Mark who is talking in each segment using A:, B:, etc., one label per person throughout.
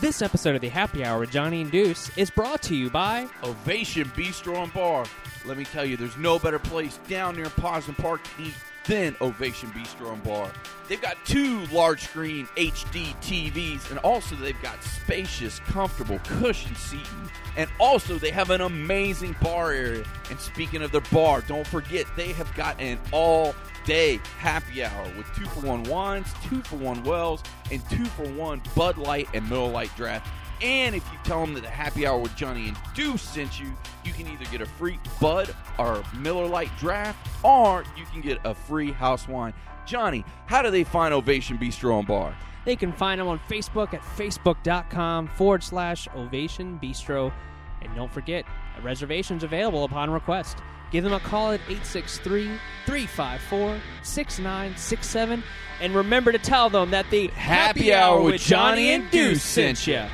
A: This episode of the Happy Hour with Johnny and Deuce is brought to you by
B: Ovation Bistro and Bar. Let me tell you, there's no better place down near Poston Park to eat than Ovation Bistro and Bar. They've got two large screen HD TVs, and also they've got spacious, comfortable cushion seating. And also, they have an amazing bar area. And speaking of their bar, don't forget they have got an all day happy hour with two for one wines, two for one wells, and two for one Bud Light and Miller Lite draft. And if you tell them that the happy hour with Johnny and Deuce sent you, you can either get a free Bud or Miller Lite draft, or you can get a free house wine. Johnny, how do they find Ovation Bistro and Bar?
A: They can find them on Facebook at facebook.com forward slash ovation bistro. And don't forget, reservations available upon request. Give them a call at 863 354 6967. And remember to tell them that the
B: Happy Hour with Johnny and Deuce sent you.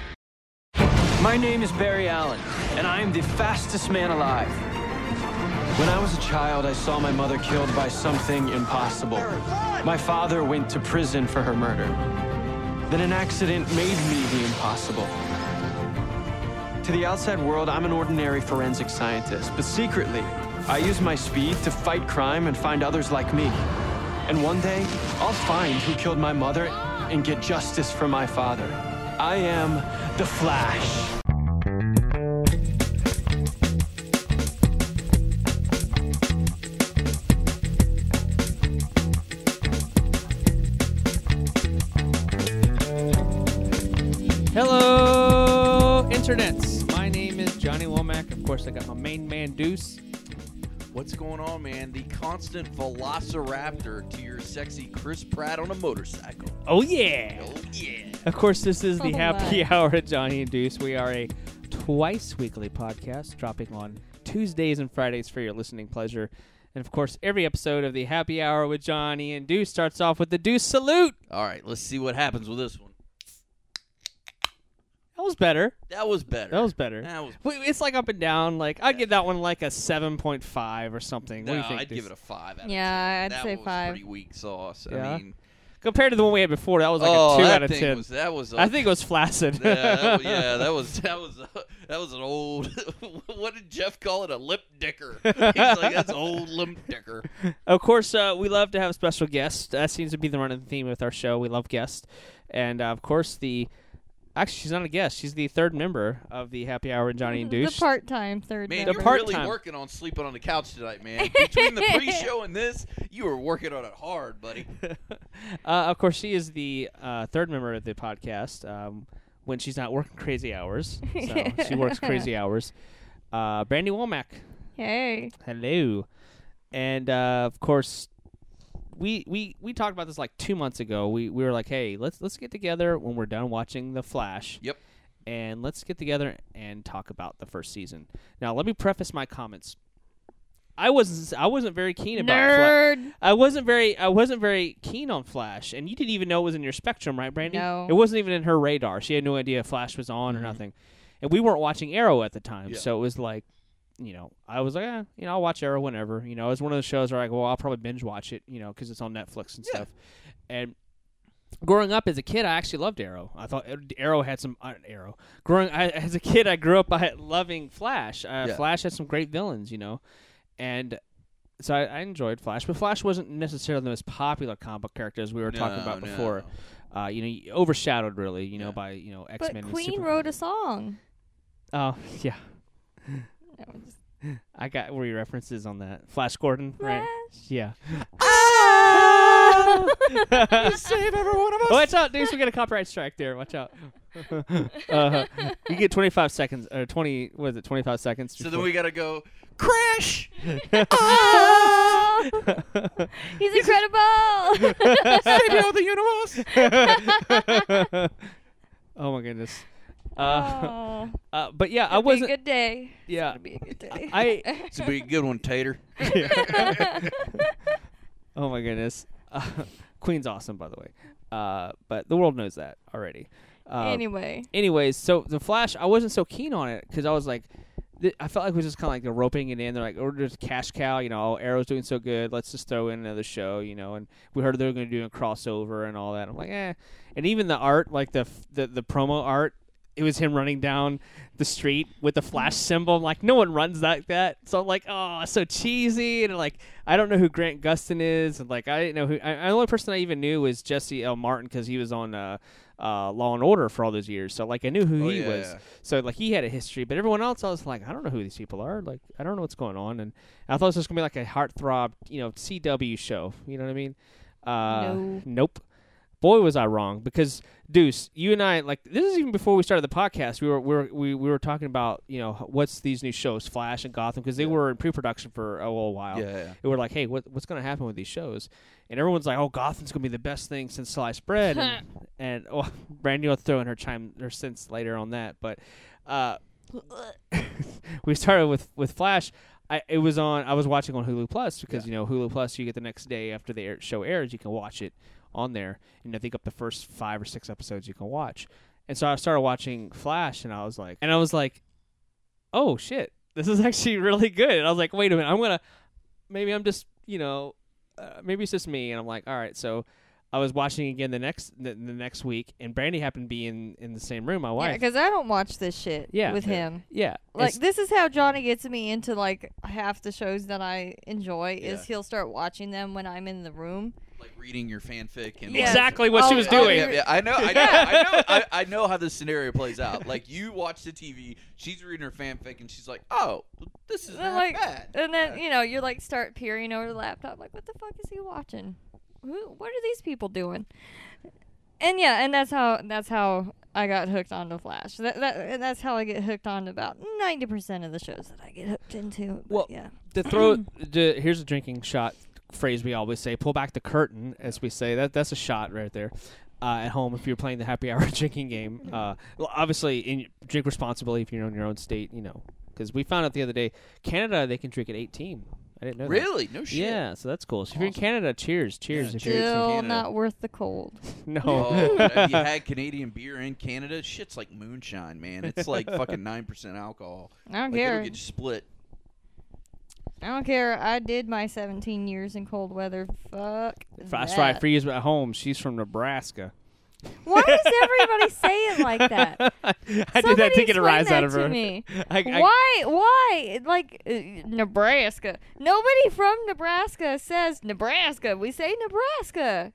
C: My name is Barry Allen, and I am the fastest man alive. When I was a child, I saw my mother killed by something impossible. My father went to prison for her murder. Then an accident made me the impossible. To the outside world, I'm an ordinary forensic scientist, but secretly, I use my speed to fight crime and find others like me. And one day, I'll find who killed my mother and get justice for my father. I am the Flash.
A: Course, I got my main man Deuce.
B: What's going on, man? The constant velociraptor to your sexy Chris Pratt on a motorcycle.
A: Oh, yeah.
B: Oh, yeah.
A: Of course, this is the
D: Oh,
A: Happy
D: my.
A: Hour at Johnny and Deuce. We are a twice weekly podcast dropping on Tuesdays and Fridays for your listening pleasure. And of course, every episode of the Happy Hour with Johnny and Deuce starts off with the Deuce salute.
B: All right, let's see what happens with this one.
A: That was better.
B: That was better.
A: That was better.
B: That was.
A: Wait, It's like up and down. Like I'd give that one like a seven point five or something. what do
B: No,
A: you think?
B: I'd
A: Deuce?
B: give it a five. Out of
D: Yeah,
B: 10.
D: I'd
B: that
D: say
B: was
D: five.
B: Pretty weak sauce.
A: Yeah?
B: I mean,
A: compared to the one we had before. That was like
B: oh,
A: a two
B: that
A: out of
B: thing
A: ten.
B: Was, that was. a-
A: I think it was flaccid.
B: yeah, that, was- yeah, that was that was that was an old. what did Jeff call it? A lip dicker. He's like that's old lip dicker.
A: Of course, uh, we love to have special guests. That seems to be the running theme with our show. We love guests, and uh, of course, the actually she's not a guest. She's the third member of the Happy Hour and Johnny and
D: The part-time third
B: Man,
D: member.
B: you're
A: part-time.
B: really working on sleeping on the couch tonight, man. Between the pre-show and this, you were working on it hard, buddy.
A: uh, of course, she is the uh, third member of the podcast um, when she's not working crazy hours. So she works crazy hours. Uh, Brandy Womack,
D: Hey.
A: hello, and uh, of course. We, we we talked about this like two months ago. We we were like, hey, let's let's get together when we're done watching The Flash.
B: Yep.
A: and let's get together and talk about the first season. Now, let me preface my comments. I wasn't I wasn't very keen about Fla-
D: Nerd.
A: I wasn't very I wasn't very keen on Flash, and you didn't even know it was in your spectrum, right, Brandy?
D: No.
A: It wasn't even in her radar. She had no idea Flash was on or mm-hmm. nothing, and we weren't watching Arrow at the time,
B: Yeah.
A: so it was like, you know, I was like, eh, you know, I'll watch Arrow whenever. You know, it was one of those shows where I go, well, I'll probably binge watch it, you know, because it's on Netflix and
B: Yeah.
A: stuff, and. Growing up as a kid, I actually loved Arrow. I thought Arrow had some uh, Arrow. Growing I, as a kid, I grew up by loving Flash. Uh,
B: Yeah.
A: Flash had some great villains, you know, and so I, I enjoyed Flash, but Flash wasn't necessarily the most popular comic book character as we were talking about
B: no.
A: before. Uh, you know, overshadowed really, you know, by you know X Men.
D: But Queen wrote a song.
A: Oh yeah,
D: That was
A: I got where your references on that. Flash Gordon, right?
D: Flash.
A: Yeah.
B: Save every one of us.
A: Watch out, dude! We got a copyright strike there. Watch out. uh, you get 25 seconds, or 20. What is it? 25 seconds.
B: So then we gotta go crash.
D: Oh! He's incredible.
B: Savior of the universe.
A: oh my goodness. Uh,
D: oh,
A: uh, but yeah, I
D: It'll be a
A: wasn't.
D: good day.
A: Yeah,
D: It'll be a good day.
A: I.
B: It's a be a good one, Tater.
A: Oh my goodness. Uh, Queen's awesome, by the way. Uh, but the world knows that already. Um,
D: anyway,
A: anyways, so the Flash, I wasn't so keen on it because I was like, th- I felt like it was just kind of like they're roping it in. They're like, we're just cash cow, you know. Arrow's doing so good, let's just throw in another show, you know. And we heard they were going to do a crossover and all that. I'm like, eh. And even the art, like the f- the the promo art, it was him running down the street with the flash symbol. I'm like, no one runs like that. So I'm like, oh, so cheesy. And like, I don't know who Grant Gustin is. And like, I didn't know who. I, the only person I even knew was Jesse L. Martin because he was on uh, uh, Law and Order for all those years. So like, I knew who
B: Oh,
A: he
B: yeah,
A: was.
B: yeah.
A: So like, he had a history. But everyone else, I was like, I don't know who these people are. Like, I don't know what's going on. And I thought this was gonna be like a heartthrob, you know, CW show. You know what I mean? Uh,
D: No.
A: Nope. Boy, was I wrong because Deuce, you and I like this is even before we started the podcast. We were we were we, we were talking about you know what's these new shows, Flash and Gotham, because they
B: Yeah.
A: were in pre-production for a little while.
B: Yeah, yeah.
A: And we're like, hey, what what's going to happen with these shows? And everyone's like, oh, Gotham's going to be the best thing since sliced bread. and and oh, Brandy will throw in her chime her sense later on that, but uh, we started with with Flash. I it was on. I was watching on Hulu Plus because you know Hulu Plus. You get the next day after the air, show airs, you can watch it on there. And I think up the first five or six episodes you can watch. And so I started watching Flash, and I was like, and I was like, oh shit, this is actually really good. And I was like, wait a minute, I'm gonna maybe I'm just you know uh, maybe it's just me. And I'm like, all right, so. I was watching again the next the, the next week, and Brandy happened to be in, in the same room. My
D: Yeah,
A: wife,
D: because I don't watch this shit
A: Yeah.
D: with him.
A: yeah,
D: Like this is how Johnny gets me into like half the shows that I enjoy
B: Yeah.
D: is he'll start watching them when I'm in the room.
B: Like reading your fanfic and
D: Yes.
A: exactly what she
D: Oh,
A: was
D: oh,
A: doing.
B: Yeah, yeah, I know, I know, I know, I, I know how this scenario plays out. Like you watch the TV, she's reading her fanfic, and she's like, "Oh, this is not
D: like,
B: bad."
D: and then you know you're like start peering over the laptop, like what the fuck is he watching? Who? What are these people doing? And yeah, and that's how that's how I got hooked on onto Flash. That, that and that's how I get hooked on about ninety percent of the shows that I get hooked into.
A: Well,
D: yeah,
A: to throw the, here's a drinking shot phrase we always say pull back the curtain as we say that that's a shot right there uh, at home if you're playing the happy hour drinking game uh, well, obviously in, drink responsibly if you're in your own state you know because we found out the other day canada they can drink at 18 i didn't know that.
B: Really? No shit.
A: yeah so that's cool so if you're in canada cheers cheers
B: Yeah,
A: if
B: cheers.
A: you're
D: still
B: Canada.
D: not worth the cold.
A: no
B: Oh, have you had Canadian beer in Canada? Shit's like moonshine, man. It's like fucking nine percent alcohol.
D: I don't
B: Like
D: care.
B: it'll get split.
D: I don't care. I did my 17 years in cold weather. Fuck.
A: fast right freeze at home she's from nebraska
D: Why does everybody say it like that?
A: i did
D: Somebody
A: that to get a rise out of her
D: me.
A: I, I,
D: Why? Why? Like uh, Nebraska. Nobody from Nebraska says Nebraska. We say Nebraska.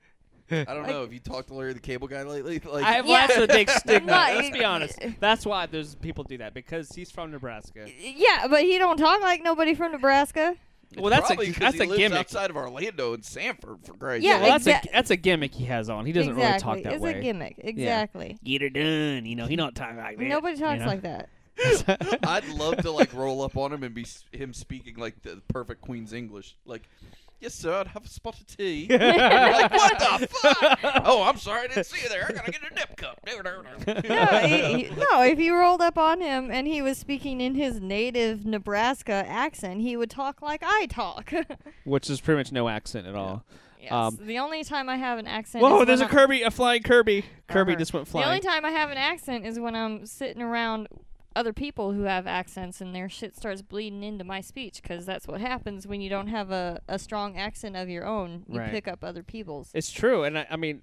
B: I don't know. Have you talked to Larry the Cable Guy lately? Like,
A: I, have
D: Yeah.
A: that's a big stigma.
D: Like-
A: Let's be honest. That's why there's people do that because he's from Nebraska.
D: Yeah, but he don't talk like nobody from Nebraska.
A: Well, that's a- that's
B: he
A: a
B: lives
A: gimmick.
B: outside of Orlando and Sanford for Christ's
D: Yeah,
B: sake.
A: well, that's
D: exact-
A: a that's a gimmick he has on. He doesn't
D: exactly.
A: really talk that
D: it's
A: way.
D: a gimmick. Exactly.
A: Get her done. You know, he don't talk like that.
D: Nobody
A: you
D: talks
A: know?
D: like that.
B: I'd love to like roll up on him and be s- him speaking like the perfect Queen's English. Like, yes, sir, I'd have a spot of tea. Like, what the fuck? Oh, I'm sorry, I didn't see you there. I gotta get a nip cup.
D: no, he, he- no, if you rolled up on him and he was speaking in his native Nebraska accent, he would talk like I talk.
A: Which is pretty much no accent at all.
D: yes.
A: Um,
D: the only time I have an accent.
A: Whoa,
D: is
A: there's a
D: when I'm-
A: Kirby, a flying Kirby. Kirby
D: Uh-huh.
A: just went flying.
D: The only time I have an accent is when I'm sitting around other people who have accents and their shit starts bleeding into my speech because that's what happens when you don't have a, a strong accent of your own. You
A: Right.
D: pick up other people's.
A: It's true, and I, I mean,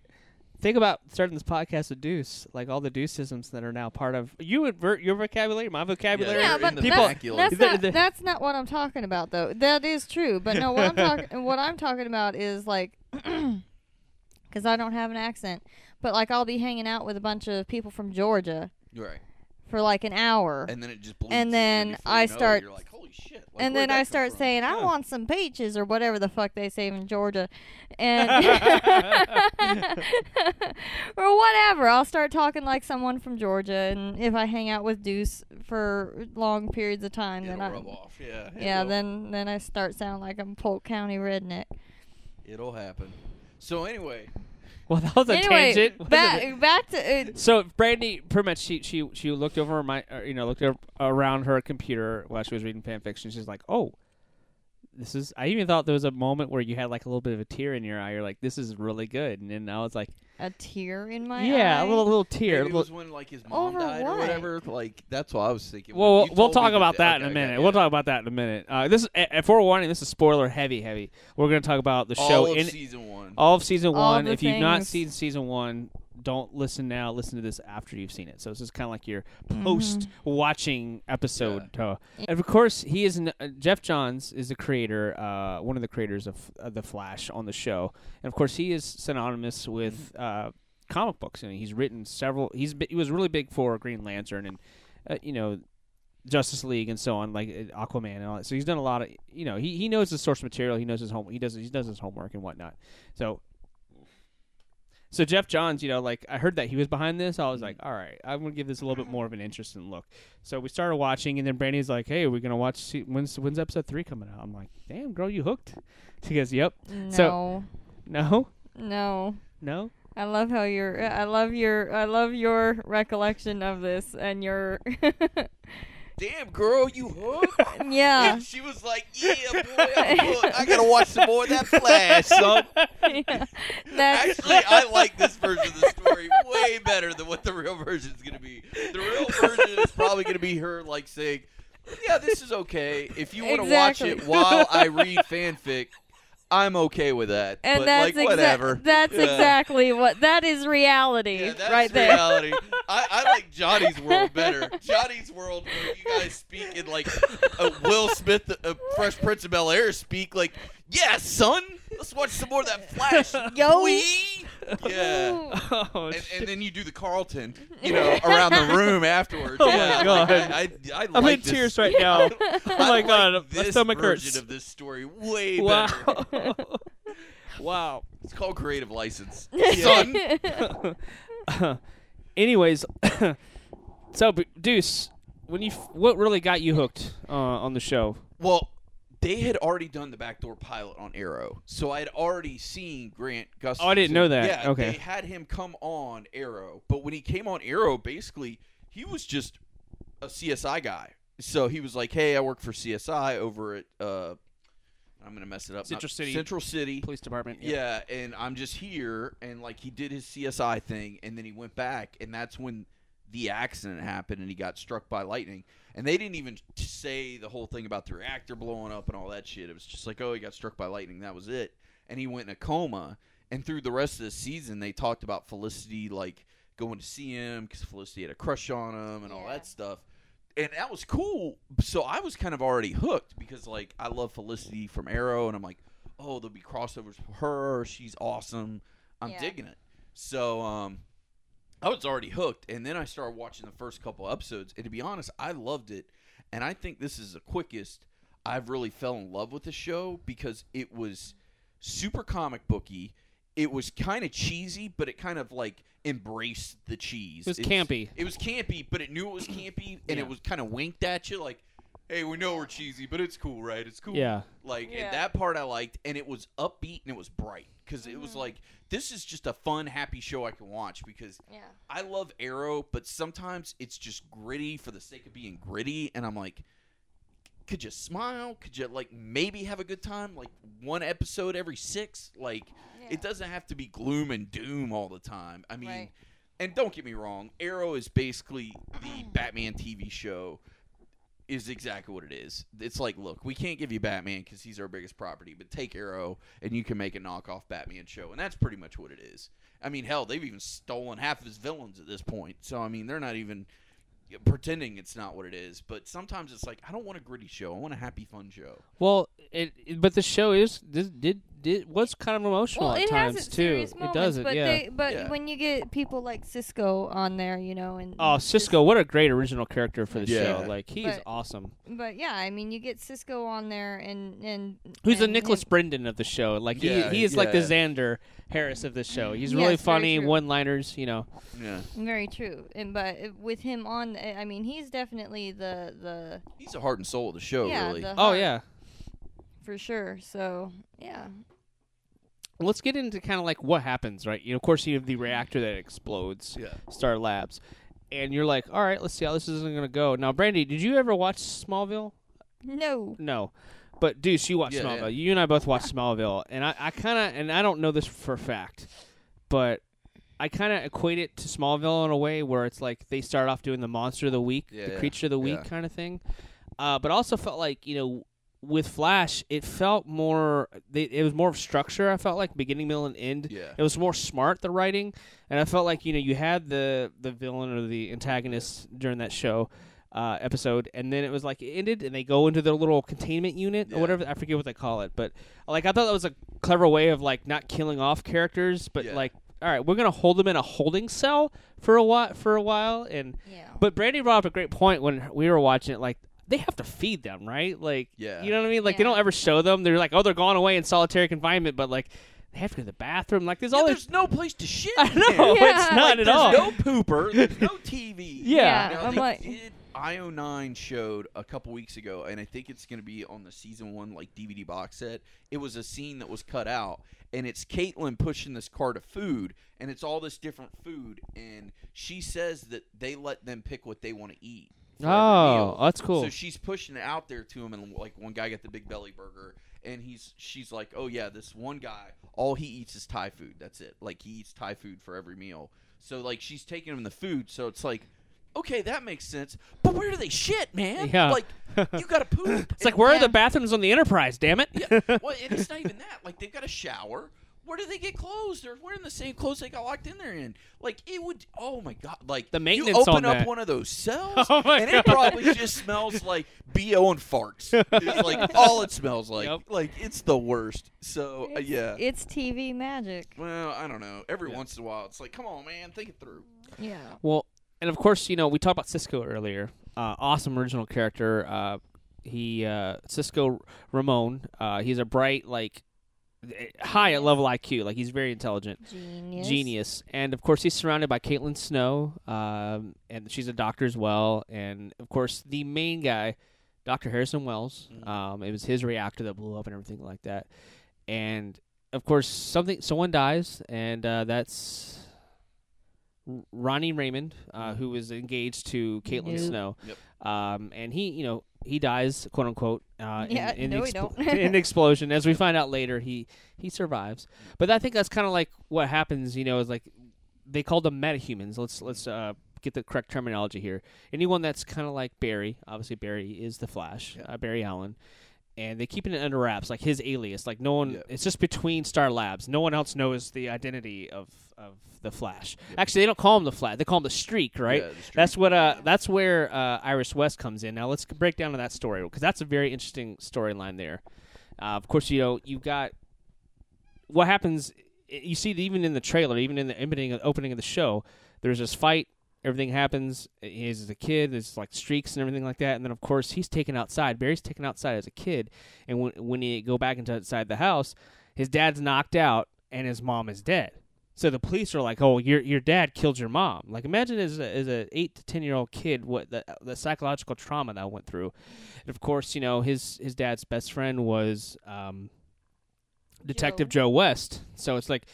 A: think about starting this podcast with Deuce, like all the Deuceisms that are now part of you invert your vocabulary, my vocabulary.
B: they're
D: yeah,
B: in
D: but
B: the
D: that's, that's, not, that's not what I'm talking about, though. That is true, but no, what I'm talking what I'm talking about is like, because I don't have an accent, but like I'll be hanging out with a bunch of people from Georgia
B: right.
D: For like an hour,
B: And then it just bleeds
D: And then I
B: it,
D: start-
B: like, shit. Like,
D: and then I start
B: from?
D: saying, "I want some peaches" or whatever the fuck they say in Georgia, and or whatever. I'll start talking like someone from Georgia, and if I hang out with Deuce for long periods of time,
B: It'll
D: then I
B: rub off. Yeah.
D: yeah, then then I start sounding like I'm Polk County redneck.
B: It'll happen. So anyway,
A: well, that was a
D: anyway,
A: tangent.
D: back back to uh,
A: So Brandy, pretty much, she she she looked over my, uh, you know, looked over, around her computer while she was reading fan fiction. She's like, "Oh, this is." I even thought there was a moment where you had like a little bit of a tear in your eye. You're like, "This is really good," and then I was like,
D: a tear in my eye?
A: "Yeah,
D: eye.
A: a little little tear."
B: maybe
A: a
B: it was when like his mom
D: Over
B: died or
D: what?
B: whatever. Like that's what I was thinking. when
A: well,
B: you
A: we'll, we'll
B: told me
A: talk about that in a
B: okay,
A: minute.
B: okay,
A: We'll talk about that in a minute. Uh, this is a forewarning. This is spoiler heavy, heavy. We're going to talk about the
B: All
A: show
B: of
A: in
B: season one.
A: all of season
D: All
A: one.
D: the
A: If you've not
D: things.
A: seen season one, don't listen now. Listen to this after you've seen it. So this is kind of like your post watching episode. Uh, and of course, he is n- uh, Geoff Johns is the creator, uh, one of the creators of uh, the Flash on the show, and of course, he is synonymous with uh, comic books. And he's written several. He's bi- he was really big for Green Lantern and uh, you know Justice League and so on, like uh, Aquaman and all that. So he's done a lot of, you know, he, he knows the source material. He knows his home. He does he does his homework and whatnot. So, so Geoff Johns, you know, like I heard that he was behind this. I was mm-hmm. like, all right, I'm gonna give this a little bit more of an interesting look. So we started watching, and then Brandy's like, hey, we're gonna watch. See, when's when's episode three coming out? I'm like, damn, girl, you hooked. She goes, yep.
D: No,
A: So- No,
D: no.
A: no.
D: I love how your I love your I love your recollection of this and your
B: Damn, girl, you hooked?
D: yeah.
B: And she was like, "Yeah, boy, I'm hooked. I gotta watch some more of that Flash, son."
D: yeah. That's
B: Actually, I like this version of the story way better than what the real version is gonna be. The real version is probably gonna be her like saying, "Yeah, this is okay. If you want to
D: Exactly.
B: watch it while I read fanfic, I'm okay with that."
D: and
B: but
D: that's
B: like whatever.
D: exactly that's
B: Yeah.
D: exactly what that is reality
B: Yeah, that's
D: right there.
B: reality. I, I like Johnny's world better. Johnny's world, where you guys speak in like Will Smith, Fresh Prince of Bel Air, speak like, "Yeah, son, let's watch some more of that Flash."
D: Yo.
B: Wee." yeah.
A: Oh,
B: And, and then you do the Carlton, you know, around the room afterwards.
A: Oh my God.
B: I, I, I
A: I'm
B: like
A: in
B: this-
A: tears right now. Oh my
B: like
A: god, my
B: this
A: stomach
B: version
A: hurts.
B: of this story way
A: Wow.
B: better.
A: wow.
B: It's called creative license,
D: Yeah.
B: son.
A: Anyways, so Deuce, when you f- what really got you hooked uh, on the show?
B: Well, they had already done the backdoor pilot on Arrow, so I had already seen Grant Gustafson.
A: Oh, I didn't know that.
B: Yeah,
A: Okay.
B: they had him come on Arrow, but when he came on Arrow, basically he was just a CSI guy. So he was like, "Hey, I work for CSI over at uh, I'm gonna mess it up.
A: Central
B: Not-
A: City.
B: Central City.
A: Police department.
B: Yeah, and I'm just here, and like he did his CSI thing, and then he went back, and that's when the accident happened, and he got struck by lightning. And they didn't even say the whole thing about the reactor blowing up and all that shit. It was just like, oh, he got struck by lightning. That was it. And he went in a coma. And through the rest of the season, they talked about Felicity like going to see him because Felicity had a crush on him and all that stuff. And that was cool. So I was kind of already hooked because like I love Felicity from Arrow, and I'm like, oh, there'll be crossovers for her. She's awesome. I'm
D: Yeah.
B: digging it. So um, I was already hooked, and then I started watching the first couple episodes. And to be honest, I loved it, and I think this is the quickest I've really fell in love with the show because it was super comic booky. It was kind of cheesy, but it kind of like embraced the cheese.
A: It was
B: It's-
A: campy.
B: It was campy, but it knew it was campy, and
A: Yeah.
B: it was kind of winked at you, like, "Hey, we know we're cheesy, but it's cool, right? It's cool."
A: Yeah.
B: Like and
D: Yeah.
B: that part I liked, and it was upbeat and it was bright because it was
D: Mm-hmm.
B: like this is just a fun, happy show I can watch because
D: Yeah.
B: I love Arrow, but sometimes it's just gritty for the sake of being gritty, and I'm like, could you smile? Could you like maybe have a good time? Like one episode every six? Like
D: Yeah.
B: it doesn't have to be gloom and doom all the time. I mean,
D: Right.
B: and don't get me wrong, Arrow is basically the Batman TV show. Is exactly what it is. It's like, look, we can't give you Batman because he's our biggest property, but take Arrow and you can make a knockoff Batman show, and that's pretty much what it is. I mean, hell, they've even stolen half of his villains at this point, so I mean, they're not even pretending it's not what it is. But sometimes it's like, I don't want a gritty show. I want a happy, fun show.
A: Well, it, it- but the show is did did, did was kind of emotional
D: Well,
A: at
D: it
A: times
D: has
A: too.
D: serious
A: it does it,
D: but
A: yeah.
D: they, but
B: Yeah.
D: when you get people like Cisco on there, you know, and
A: oh, Cisco, what a great original character for the
B: Yeah.
A: show! Like he's
D: But-
A: awesome.
D: But yeah, I mean, you get Cisco on there, and and
A: Who's the Nicholas
D: him-
A: Brendon of the show? Like
B: Yeah,
A: he he is like the
B: yeah.
A: Xander Harris of the show. He's really
D: very
A: funny, one-liners. You know.
B: Yeah,
D: Very true, and but with him on, I mean, he's definitely the the
B: he's the heart and soul of the show,
D: yeah
B: really.
D: the
A: Oh yeah.
D: For sure. So yeah,
A: Let's get into kind of like what happens, right? You know, of course, you have the reactor that explodes,
B: Yeah.
A: Star Labs, and you're like, all right, let's see how this isn't going to go. Now, Brandy, did you ever watch Smallville?
D: no,
A: No. But Deuce, you watched
B: Yeah,
A: Smallville.
B: yeah.
A: You and I both watched Smallville, and I, I kind of, and I don't know this for a fact, but I kind of equate it to Smallville in a way where it's like they start off doing the monster of the week,
B: Yeah,
A: the
B: yeah,
A: creature of the week
B: yeah.
A: kind of thing. Uh, but also felt like you know with Flash, it felt more. They, it was more of structure. I felt like beginning, middle, and end.
B: Yeah.
A: It was more smart the writing, and I felt like you know you had the the villain or the antagonist during that show. Uh, episode and then it was like it ended and they go into their little containment unit
B: Yeah.
A: or whatever I forget what they call it but like I thought that was a clever way of like not killing off characters but
B: Yeah.
A: like all right we're gonna hold them in a holding cell for a while for a while and
D: Yeah.
A: but Brandy brought up a great point when we were watching it. Like they have to feed them, right? Like,
B: Yeah.
A: you know what I mean? Like they don't ever show them. They're like, oh, they're gone away in solitary confinement, but like they have to go to the bathroom. Like there's
B: Yeah,
A: all
B: there's
A: this.
B: no place to shit.
A: I know.
D: Yeah.
A: it's not
B: Like,
A: at
B: there's
A: all.
B: no pooper. There's no TV.
A: Yeah.
B: Now,
D: I'm like-
B: did IO9 showed a couple weeks ago, and I think it's going to be on the season one like DVD box set. It was a scene that was cut out, and it's Caitlin pushing this cart of food, and it's all this different food, and she says that they let them pick what they want to eat.
A: Oh, that's cool.
B: So she's pushing it out there to him, and like one guy got the big belly burger, and he's she's like, oh yeah, this one guy, all he eats is Thai food. That's it. Like he eats Thai food for every meal. So like she's taking him the food. So it's like, okay, that makes sense. But where do they shit, man?
A: Yeah.
B: Like you got to poop.
A: It's like where are the bathrooms on the Enterprise? Damn it!
B: Yeah. Well, it's not even that. Like they've got a shower. Where do they get clothes? They're wearing the same clothes they got locked in there in. Like it would. Oh my god! Like
A: The maintenance.
B: you open
A: on
B: up
A: that.
B: one of those cells,
A: Oh my
B: and
A: God.
B: it probably just smells like bo and farts. It's like all it smells like.
A: Yep.
B: Like it's the worst. So uh, yeah.
D: It's TV magic.
B: well, I don't know. Every
A: Yeah.
B: once in a while, it's like, come on, man, think it through.
D: Yeah.
A: Well, and of course, you know, we talked about Cisco earlier. Uh, awesome original character. Uh, he uh, Cisco Ramon. Uh, he's a bright, like high at level IQ. Like he's very intelligent.
D: Genius.
A: genius. And of course, he's surrounded by Caitlin Snow, um, and she's a doctor as well. And of course, the main guy, Dr. Harrison Wells. Um, it was his reactor that blew up and everything like that. And of course, something someone dies, and uh, that's Ronnie Raymond, uh, who was engaged to Caitlin
D: Nope.
A: Snow.
B: Yep.
A: Um, and he, you know, he dies, quote unquote, uh,
D: Yeah,
A: in, in,
D: no,
A: the
D: he don't.
A: in the explosion. As we find out later, he he survives. But I think that's kind of like what happens. You know, is like they call them metahumans. Let's let's uh, get the correct terminology here. Anyone that's kind of like Barry. Obviously, Barry is the Flash.
B: Yeah.
A: Uh, Barry Allen. And they keep it under wraps, like his alias. Like no one,
B: Yeah.
A: it's just between Star Labs. No one else knows the identity of, of the Flash. Actually, they don't call him the Flash. They call him the Streak, right?
B: Yeah, the streak.
A: That's what. Uh, that's where uh, Iris West comes in. Now let's break down to that story because that's a very interesting storyline there. Uh, of course, you know you got what happens. You see, even in the trailer, even in the opening opening of the show, there's this fight. Everything happens. He's a kid. There's like streaks and everything like that. And then, of course, he's taken outside. Barry's taken outside as a kid. And when when he go back into inside the house, his dad's knocked out and his mom is dead. So the police are like, "Oh, your your dad killed your mom." Like, imagine as a, as a eight to ten year old kid what the the psychological trauma that I went through. And of course, you know his his dad's best friend was um, Detective Joe. West. So it's like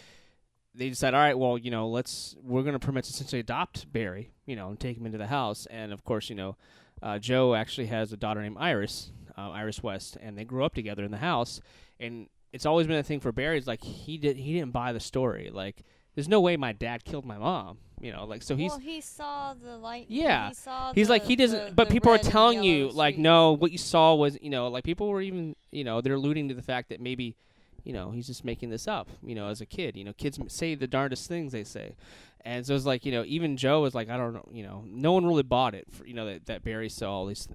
A: they decide, all right, well, you know, let's we're going to permit to essentially adopt Barry, you know, and take him into the house. And of course, you know, uh, Joe actually has a daughter named Iris, uh, Iris West, and they grew up together in the house. And it's always been a thing for Barry. It's like he did he didn't buy the story. Like, there's no way my dad killed my mom. You know, like so he's
D: well, he saw the light.
A: Yeah.
D: He saw
A: He's
D: the-
A: like he doesn't,
D: the-
A: but
D: the
A: people are telling you like, no, what you saw was, you know, like people were even, you know, they're alluding to the fact that maybe, you know, he's just making this up, you know, as a kid. You know, kids say the darndest things they say, and so it's like, you know, even Joe was like, I don't know, you know, no one really bought it, for, you know, that that Barry saw all these.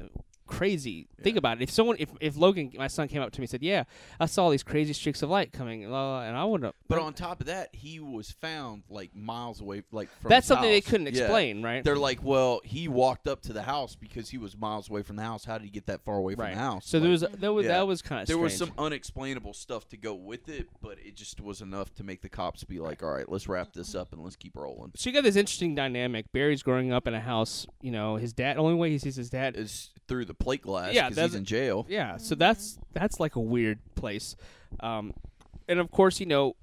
A: Crazy. Think about it. If someone, if, if Logan, my son, came up to me and said, "Yeah, I saw all these crazy streaks of light coming," blah, blah, and I would have.
B: But on top of that, he was found like miles away, like from
A: that's something they couldn't
B: Yeah.
A: explain, right?
B: They're like, well, he walked up to the house because he was miles away from the house. How did he get that far away from
A: right.
B: the house?
A: So there was that was
B: Yeah.
A: that was kind of
B: there was some unexplainable stuff to go with it, but it just was enough to make the cops be like, all right, let's wrap this up and let's keep rolling.
A: So you got this interesting dynamic. Barry's growing up in a house. You know, his dad. Only way he sees his dad Is
B: through the plate glass
A: Yeah,
B: because
A: that's-
B: he's in jail.
A: yeah. So that's that's like a weird place. Um, and of course, you know,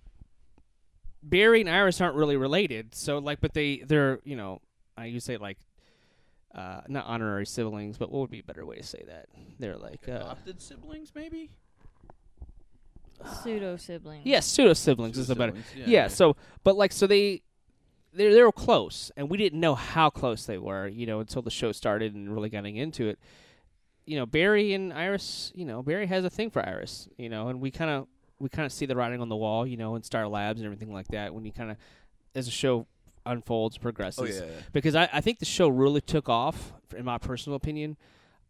A: Barry and Iris aren't really related. So like, but they they're you know, I used to say like, uh, not honorary siblings, but what would be a better way to say that? They're like, uh,
B: Adopted siblings, maybe.
D: pseudo siblings.
A: yes, pseudo siblings is a better.
B: Siblings,
A: Yeah, So, but like, so they. They they were close, and we didn't know how close they were, you know, until the show started and really getting into it. You know Barry and Iris. You know Barry has a thing for Iris. You know, and we kind of we kind of see the writing on the wall. You know, in Star Labs and everything like that. When you kind of as the show unfolds, progresses.
B: Oh yeah.
A: Because I, I think the show really took off, in my personal opinion,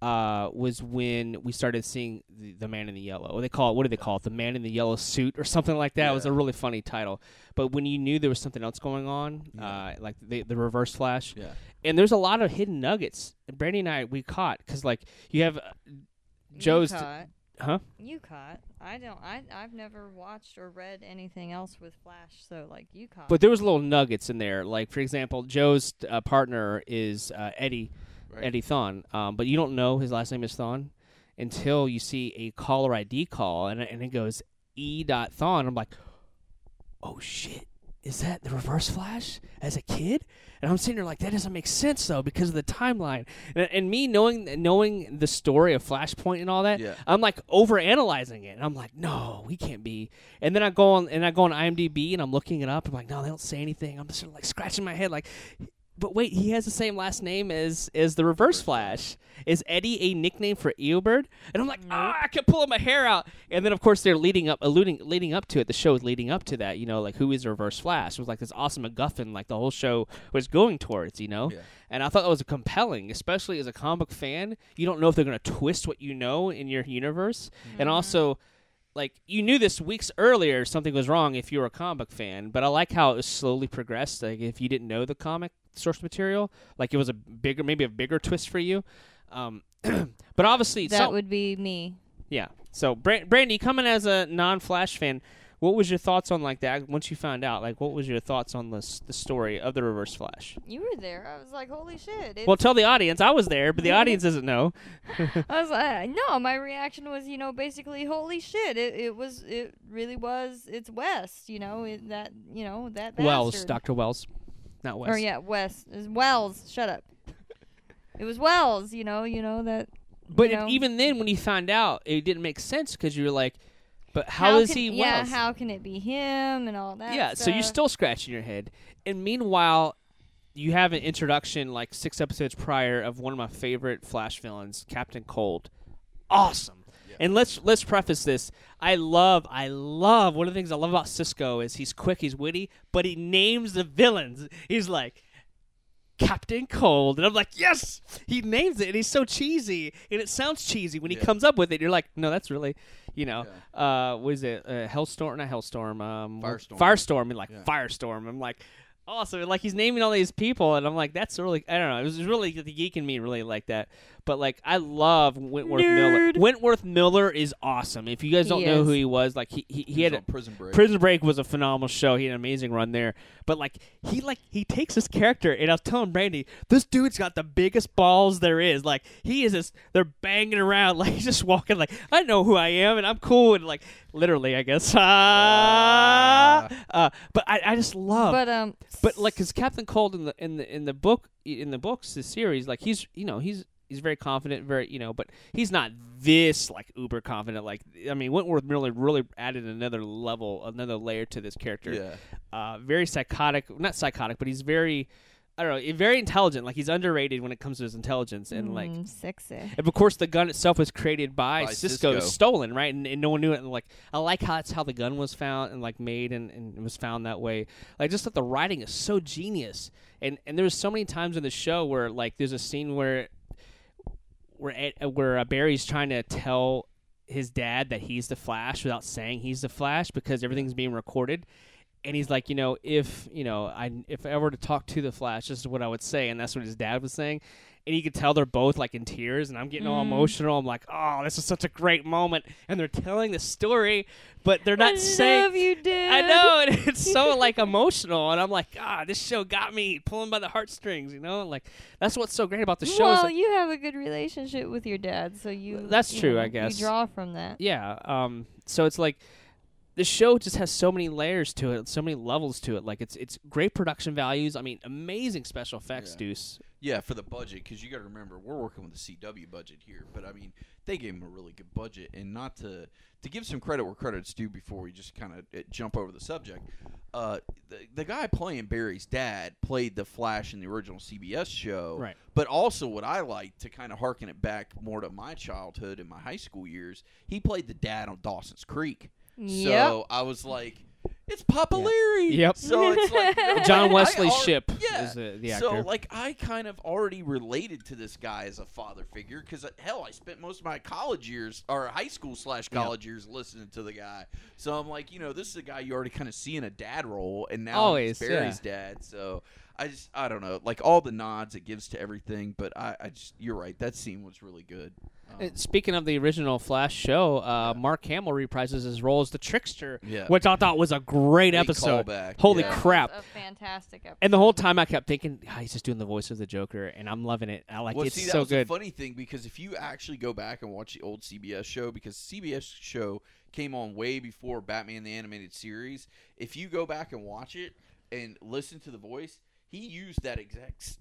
A: uh, was when we started seeing the, the man in the yellow. What they call it? What do they call it? The man in the yellow suit or something like that. It was a really funny title. But when you knew there was something else going on,
B: Yeah.
A: uh, like the the Reverse Flash,
B: Yeah.
A: and there's a lot of hidden nuggets. And Brandy and I we caught because like you have uh, Joe's.
D: You caught.
A: huh?
D: You caught. I don't. I I've never watched or read anything else with Flash. So like you caught.
A: But there was little nuggets in there. Like for example, Joe's uh, partner is uh, Eddie
B: Right.
A: Eddie Thawne, um, but you don't know his last name is Thawne until you see a caller ID call and and it goes E. Dot Thawne. I'm like, oh shit, is that the Reverse Flash as a kid? And I'm sitting there like that doesn't make sense though because of the timeline and, and me knowing knowing the story of Flashpoint and all that.
B: Yeah.
A: I'm like over analyzing it. And I'm like, no, we can't be. And then I go on and I go on IMDb and I'm looking it up. I'm like, no, they don't say anything. I'm just sort of like scratching my head, like, but wait, he has the same last name as as the Reverse Flash. Is Eddie a nickname for Eobard? And I'm like, ah, I kept pull my hair out. And then of course they're leading up, alluding, leading up to it. The show is leading up to that. You know, like who is the Reverse Flash? It was like this awesome MacGuffin, like the whole show was going towards. You know.
B: Yeah.
A: And I thought that was compelling, especially as a comic book fan. You don't know if they're going to twist what you know in your universe, and also, like you knew this weeks earlier something was wrong if you were a comic book fan. But I like how it was slowly progressed. Like if you didn't know the comic source material, like it was a bigger, maybe a bigger twist for you. Um, but obviously,
D: that
A: some-
D: would be me.
A: yeah. So, Bra- Brandy, coming as a non-Flash fan, what was your thoughts on like that? Once you found out, like, what was your thoughts on this the story of the Reverse Flash?
D: You were there. I was like, holy shit.
A: Well, tell the audience I was there, but the audience doesn't know.
D: I was like, no. My reaction was, you know, basically, holy shit. It it was. It really was. It's West. You know it, that. You know that.
A: Wells. Doctor Wells, not West.
D: Or yeah, West. It's Wells. Shut up. it was Wells. You know. You know that.
A: But
D: you
A: it-
D: know.
A: even then, when you found out, it didn't make sense because you were like, "But how is
D: can,
A: he
D: Yeah.
A: Wells?"
D: How can it be him and all that?
A: yeah. So you're still scratching your head, and meanwhile, you have an introduction like six episodes prior of one of my favorite Flash villains, Captain Cold. Awesome. And let's let's preface this. I love I love one of the things I love about Cisco is he's quick, he's witty, but he names the villains. He's like Captain Cold, and I'm like, yes, he names it, and he's so cheesy, and it sounds cheesy when he
B: Yeah.
A: comes up with it. You're like, no, that's really, you know, uh, what is it? Uh, Hellstorm, not Hellstorm, um,
B: Firestorm.
A: Firestorm, and like
B: Yeah.
A: Firestorm. I'm like, awesome, and like he's naming all these people, and I'm like, that's really, I don't know, it was really the geek in me really like that. But like, I love Wentworth Miller. Wentworth Miller is awesome. If you guys don't
D: He
A: know
D: is.
A: who he was, like he he, he
B: He
A: had a,
B: Prison Break.
A: Prison Break was a phenomenal show. He had an amazing run there. But like he like he takes his character and I was telling Brandy, this dude's got the biggest balls there is. Like he is just they're banging around like he's just walking like I know who I am and I'm cool and like literally I guess. Ah. uh, but I, I just love
D: But um.
A: but like cuz Captain Cold in the in the in the book in the books the series like he's you know he's he's very confident very you know but he's not this like uber confident like I mean Wentworth Miller really added another level another layer to this character
B: Yeah.
A: uh, very psychotic not psychotic but he's very I don't know very intelligent like he's underrated when it comes to his intelligence and like
D: mm, sexy.
A: and of course, the gun itself was created by,
B: By
A: Cisco,
B: Cisco.
A: stolen, right? And, and no one knew it. And like, I like how that's how the gun was found and like made and, and it was found that way. Like, just that the writing is so genius. And and there's so many times in the show where like there's a scene where where uh, where uh, Barry's trying to tell his dad that he's the Flash without saying he's the Flash because everything's being recorded. And he's like, you know, if you know, I if I were to talk to the Flash, this is what I would say, and that's what his dad was saying. And you could tell they're both like in tears, and I'm getting all
D: Mm.
A: emotional. I'm like, oh, this is such a great moment, and they're telling the story, but they're
D: I
A: not saying.
D: love you, Dad.
A: I know, and it's so like emotional, and I'm like, ah, this show got me pulling by the heartstrings, you know. Like that's what's so great about the show.
D: Well,
A: that-
D: you have a good relationship with your dad, so you.
A: That's
D: you
A: true,
D: know,
A: I guess.
D: You draw from that.
A: yeah. Um. So it's like the show just has so many layers to it, so many levels to it. Like it's it's great production values. I mean, amazing special effects,
B: Yeah.
A: Deuce.
B: Yeah, for the budget, because you got to remember we're working with the CW budget here. But I mean, they gave him a really good budget, and not to to give some credit where credit's due before we just kind of jump over the subject. Uh, the, the guy playing Barry's dad played the Flash in the original CBS show,
A: Right.
B: But also, what I like to kind of harken it back more to my childhood and my high school years, he played the dad on Dawson's Creek.
D: Yep.
B: So I was like, it's Papa Leery.
A: Yep.
B: So it's like you
A: John
B: I
A: Wesley
B: al-
A: Shipp
B: Yeah.
A: is the, the
B: So like I kind of already related to this guy as a father figure because uh, hell, I spent most of my college years or high school slash
A: Yeah.
B: college years listening to the guy. So I'm like, you know, this is a guy you already kind of see in a dad role, and now
A: Always,
B: he's Barry's dad. So I just I don't know, like all the nods it gives to everything. But I, I just you're right, that scene was really good. Um,
A: Uh, Speaking of the original Flash show, uh, Mark Hamill reprises his role as the Trickster,
B: Yeah.
A: which I thought was a great
B: Big
A: episode.
B: callback,
A: Holy
B: yeah.
A: crap!
D: A fantastic episode.
A: And the whole time I kept thinking, "Ah, he's just doing the voice of the Joker, and I'm loving it. I like
B: well,
A: it's
B: see, that
A: so
B: was
A: good.
B: a funny thing because if you actually go back and watch the old CBS show, because CBS show came on way before Batman the Animated Series. If you go back and watch it and listen to the voice, he used that exact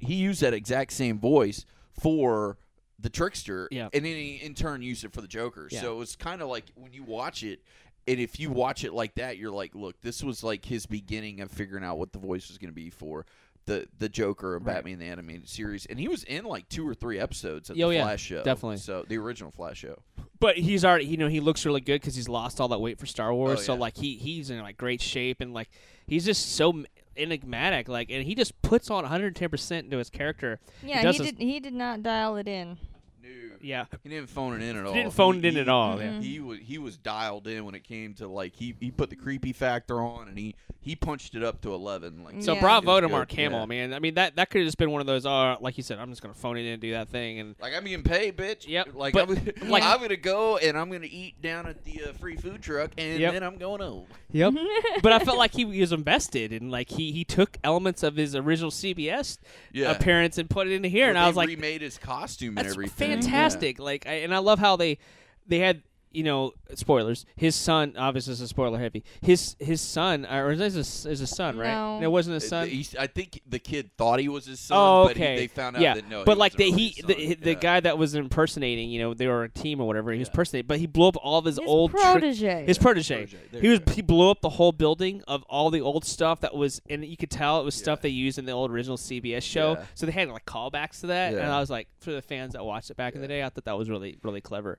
B: he used that exact same voice for the trickster,
A: Yeah.
B: and then he in turn used it for the Joker.
A: Yeah.
B: So it's kind of like when you watch it. And if you watch it like that, you're like, look, this was like his beginning of figuring out what the voice was going to be for the the Joker of
A: Right.
B: Batman the animated series, and he was in like two or three episodes of
A: Oh,
B: the
A: yeah,
B: Flash show.
A: definitely.
B: So the original Flash show.
A: But he's already, you know, he looks really good because he's lost all that weight for Star Wars.
B: Oh,
A: So
B: yeah.
A: like he he's in like great shape and like he's just so enigmatic. Like and he just puts on 110 percent into his character.
D: yeah, he
A: his-
D: did. He did not dial it in.
B: No,
A: Yeah,
B: he didn't phone it in at all.
A: He didn't phone
B: He-
A: it in
B: he-
A: at all, yeah.
B: He was he was dialed in when it came to like he he put the creepy factor on, and he he punched it up to eleven. Like
A: So
D: Yeah.
A: bravo
B: It
A: to Mark Hamill,
B: yeah.
A: man. I mean that that could have just been one of those. Uh, like you said, I'm just gonna phone it in and do that thing. And
B: Like I'm getting paid, bitch.
A: Yep,
B: Like
A: but-
B: I'm,
A: like-
B: I'm gonna go and I'm gonna eat down at the uh, free food truck, and
A: Yep.
B: then I'm going home.
A: yep. but I felt like he was invested and like he he took elements of his original CBS
B: Yeah.
A: appearance and put it into here,
B: Well,
A: and I was like,
B: remade his costume and everything. Mm-hmm.
A: fantastic. Like, I, and I love how they they had you know spoilers. His son, obviously, is a spoiler heavy. His his son, or is his is a son, right?
D: No.
A: it wasn't his
B: Uh,
A: son.
B: he's- I think the kid thought he was his son,
A: Oh,
B: but he-
A: okay.
B: they found out
A: yeah,
B: that no.
A: but
B: he
A: like the
B: wasn't really
A: he the,
B: son.
A: the guy that was impersonating, you know, they were a team or whatever. He was
B: Yeah.
A: impersonating, but he blew up all of his,
D: His
A: old trick-
D: protege.
A: his protege.
B: Protege,
A: He was
B: go.
A: he blew up the whole building of all the old stuff that was, and you could tell it was stuff they used in the old original CBS show.
B: Yeah.
A: So they had like callbacks to that, and I was like, for the fans that watched it back in the day, I thought that was really really clever.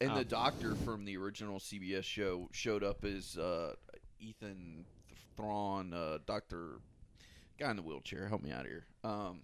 B: And the
A: Um,
B: doctor from the original CBS show showed up as uh, Ethan Thawne, uh, Doctor guy in the wheelchair. Help me out of here. Um,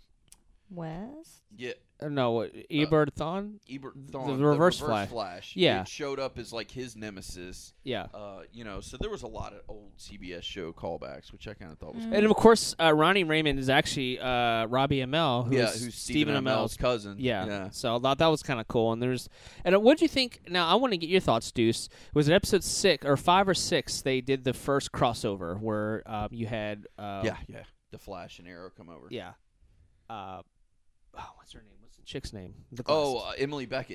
D: West.
B: yeah,
A: no, what, Ebert Thawne?
B: Ebert
A: The
B: Thawne,
A: Reverse
B: Flash.
A: Flash. Yeah.
B: it showed up as like his nemesis.
A: Yeah.
B: Uh, you know, so there was a lot of old CBS show callbacks, which I kind of thought was
D: Mm.
B: cool.
A: And of course, uh, Ronnie Raymond is actually uh, Robbie Amell, who's,
B: yeah, who's Stephen Amell's
A: Amell's
B: cousin.
A: Yeah.
B: yeah.
A: So I thought that was kind of cool. And there's, and what do you think? Now I want to get your thoughts, Deuce. Was it episode six or five or six? They did the first crossover where um, you had, uh,
B: yeah, yeah. The Flash and Arrow come over.
A: yeah. Uh, oh, what's her name? What's the chick's name? The
B: Oh, uh, Emily Bett.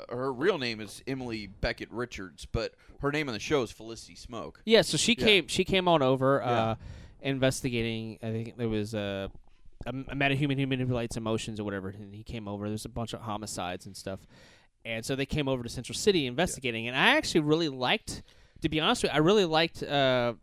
B: Uh, Her real name is Emily Bett Rickards, but her name on the show is Felicity Smoak.
A: yeah. So she
B: yeah.
A: came. She came on over,
B: Yeah.
A: uh, investigating. I think there was a. A, a metahuman who manipulates emotions or whatever, and he came over. There's a bunch of homicides and stuff, and so they came over to Central City investigating. And I actually really liked, to be honest with you, I really liked. Uh,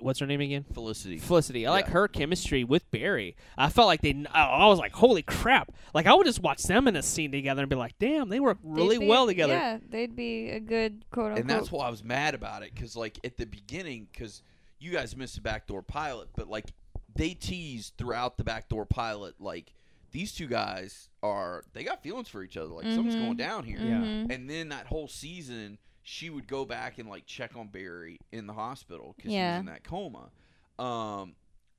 A: what's her name again?
B: Felicity.
A: Felicity. I like her chemistry with Barry. I felt like they. I I was like, holy crap! Like I would just watch them in a scene together and be like, damn, they work really
D: be-
A: well together.
D: Yeah, they'd be a good quote unquote.
B: and that's why I was mad about it because, like, at the beginning, because you guys missed the backdoor pilot, but like they teased throughout the backdoor pilot, like these two guys are they got feelings for each other, like something's
D: Mhm.
B: going down here.
A: Yeah.
D: Mhm.
B: And then that whole season, she would go back and like check on Barry in the hospital because he
D: Yeah.
B: was in that coma. Um,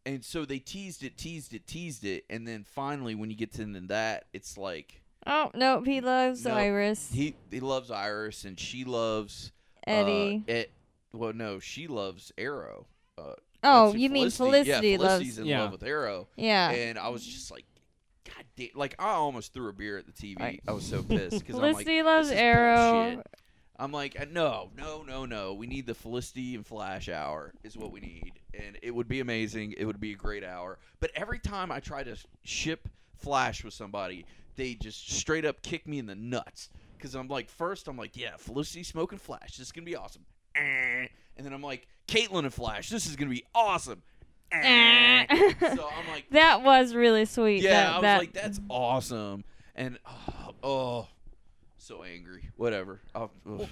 B: and so they teased it, teased it, teased it, and then finally, when you get to into that, it's like
D: Oh no, he loves
B: No,
D: Iris.
B: he he loves Iris and she loves uh,
D: Eddie.
B: it, well, no, she loves Arrow. Uh,
D: oh,
B: that's it,
D: you mean
B: Felicity?
D: Felicity
B: Yeah,
D: loves?
B: Felicity's in
A: Yeah.
B: love with Arrow,
D: Yeah.
B: and I was just like, God damn! Like I almost threw a beer at the TV.
D: Right.
B: I was so pissed because I'm like,
D: Felicity loves
B: this is
D: Arrow.
B: bullshit. I'm like, uh, no, no, no, no. We need the Felicity and Flash hour is what we need, and it would be amazing. It would be a great hour. But every time I try to ship Flash with somebody, they just straight up kick me in the nuts. Because I'm like, first I'm like, yeah, Felicity smoking Flash. This is gonna be awesome. Eh. And then I'm like, Caitlin and Flash. This is gonna be awesome. Eh. so I'm like,
D: That was really sweet.
B: yeah,
D: that,
B: I was
D: that,
B: like, that's awesome. And oh, oh, so angry. Whatever. I'll, ugh.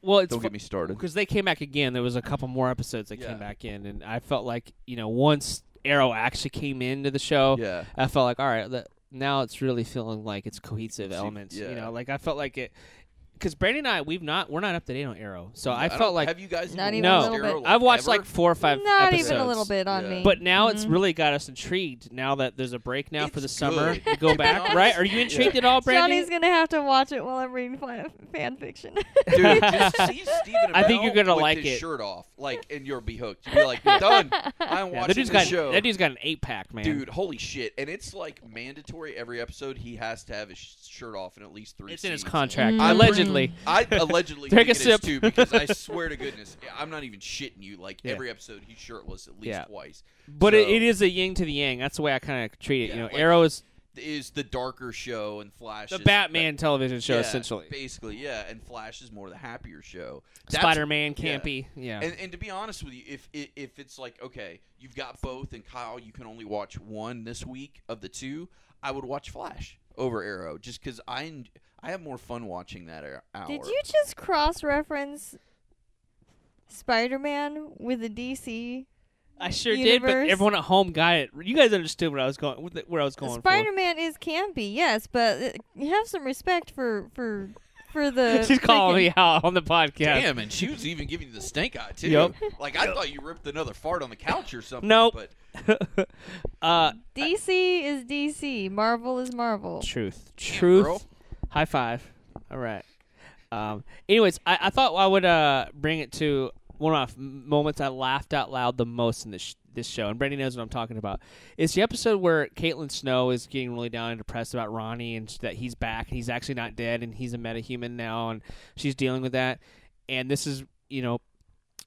A: Well, it's
B: Don't get me started.
A: because they came back again. There was a couple more episodes that
B: Yeah.
A: came back in, and I felt like you know once Arrow actually came into the show,
B: Yeah.
A: I felt like all right, that, now it's really feeling like it's cohesive elements. You
B: yeah.
A: know, like I felt like it because Brandon and I we've not we're not up to date on Arrow, so I,
B: don't-
A: felt like
B: have you guys
D: Not
B: even
D: even
A: a little
D: bit.
B: like,
A: I've watched
B: ever?
A: like four or five.
D: not
A: episodes.
D: even a little bit on
B: Yeah.
D: me.
A: But now it's
D: Mhm.
A: really got us intrigued. Now that there's a break now for the
B: It's
A: summer,
B: good.
A: to go back, right? Are you intrigued at all, Brandon?
D: Johnny's gonna have to watch it while I'm reading fan, fan fiction.
B: Dude, just see Stephen
A: I think
B: Amell
A: you're gonna
B: with
A: like
B: his
A: it.
B: shirt off, like, and you'll be hooked. You'll be like, done. I'm
A: Yeah,
B: watching the
A: got
B: show.
A: that dude's got an eight pack, man.
B: Dude, holy shit! And it's like mandatory every episode. He has to have his shirt off in at least three.
A: it's in his
B: scenes.
A: contract.
D: Mm.
A: Allegedly, mm.
B: I allegedly
A: Take
B: think
A: a
B: it is
A: sip.
B: too because I swear to goodness, I'm not even shitting you. Like
A: Yeah.
B: every episode, he's shirtless at least
A: Yeah.
B: twice.
A: but it,
B: So-
A: it is a yin to the yang. That's the way I kind of treat it.
B: Yeah,
A: you know,
B: like-
A: Arrow is
B: Is the darker show and Flash is
A: the
B: is
A: Batman television show
B: yeah,
A: essentially.
B: basically, yeah. And Flash is more the happier show. That's-
A: Spider-Man,
B: yeah.
A: campy, yeah.
B: And, and to be honest with you, if i- if it's like okay, you've got both, and Kyle, you can only watch one this week of the two, I would watch Flash over Arrow just because I en- I have more fun watching that hour.
D: Did you just cross reference Spider Man with the DC?
A: I sure did, but everyone at home got it. You guys understood what I was going where I was going
D: Spider Man is campy, yes, but uh, you have some respect for for for the.
A: for. She's calling me out on the podcast.
B: Damn, and she was even giving you the stink eye too.
A: Yup.
B: Like I thought you ripped another fart on the couch or something.
A: Nope.
B: But
A: uh,
D: DC is DC. Marvel is Marvel.
A: truth, truth.
B: girl.
A: High five. All right. Um. Anyways, I, I thought I would uh bring it to one of my moments I laughed out loud the most in this sh- this show, and Brandy knows what I'm talking about. It's the episode where Caitlin Snow is getting really down and depressed about Ronnie and that he's back and he's actually not dead and he's a metahuman now, and she's dealing with that. And this is you know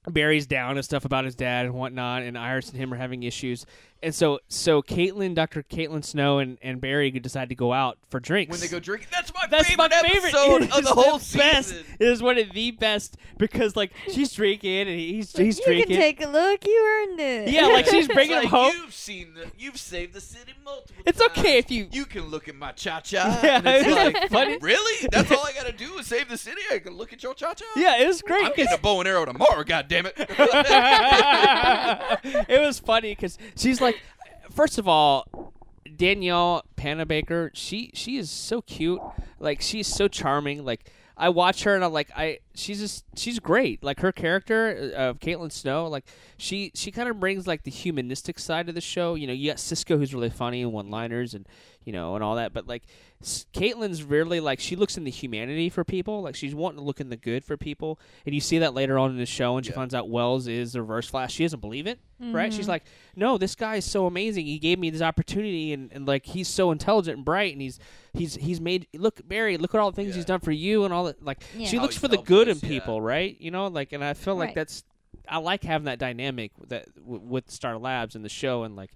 A: Barry's down and stuff about his dad and whatnot, and Iris and him are having issues. And so, so Caitlin, Dr. Caitlin Snow, and, and Barry decide to go out for drinks.
B: when they go drinking, that's my
A: That's
B: favorite
A: my favorite
B: episode
A: It
B: of the whole
A: best.
B: season.
A: It is one of the best because like she's drinking and he's he's
D: you
A: drinking.
D: can take a look. You earned it.
A: Yeah, like she's bringing
B: like,
A: him home.
B: You've seen the, you've saved the city multiple. Times.
A: It's
B: times.
A: okay if you.
B: You can look at my cha cha.
A: Yeah,
B: it's
A: it's
B: like,
A: funny.
B: really? That's all I gotta do is save the city. I can look at your cha cha.
A: Yeah, it was great.
B: I'm getting a bow and arrow tomorrow. God damn it.
A: it was funny because she's like, first of all, Danielle Panabaker, she she is so cute. Like she's so charming. Like I watch her and I'm like, I she's just she's great. Like her character uh, of Caitlin Snow, like she she kind of brings like the humanistic side of the show. You know, you got Cisco who's really funny and one liners and you know and all that, but like S- Caitlin's really like she looks in the humanity for people. Like she's wanting to look in the good for people, and you see that later on in the show. And she
B: Yeah.
A: finds out Wells is the Reverse Flash. She doesn't believe it, right?
D: Mm-hmm.
A: She's like, "No, this guy is so amazing. He gave me this opportunity, and, and like he's so intelligent and bright, and he's he's he's made look Barry. Look at all the things
B: Yeah.
A: he's done for you, and all that. Like
D: Yeah.
A: she
B: How
A: looks for the good in
B: selfless, yeah.
A: people, right? You know, like, and I feel like
D: Right.
A: that's I like having that dynamic that w- with Star Labs and the show, and like.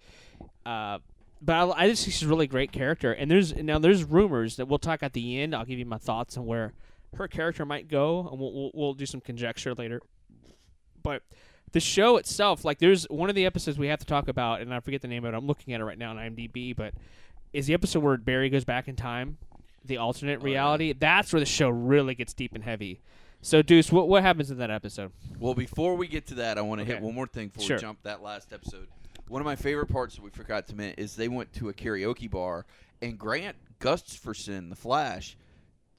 A: uh but I, I just think she's a really great character, and there's now there's rumors that we'll talk at the end. I'll give you my thoughts on where her character might go, and we'll we'll, we'll do some conjecture later. But the show itself, like there's one of the episodes we have to talk about, and I forget the name of it. I'm looking at it right now on IMDb, but is the episode where Barry goes back in time, the alternate
B: Oh, yeah.
A: reality. That's where the show really gets deep and heavy. So, Deuce, what what happens in that episode?
B: Well, before we get to that, I want to
A: Okay.
B: hit one more thing before
A: Sure.
B: we jump that last episode. One of my favorite parts that we forgot to mention is they went to a karaoke bar, and Grant Gustafson, the Flash,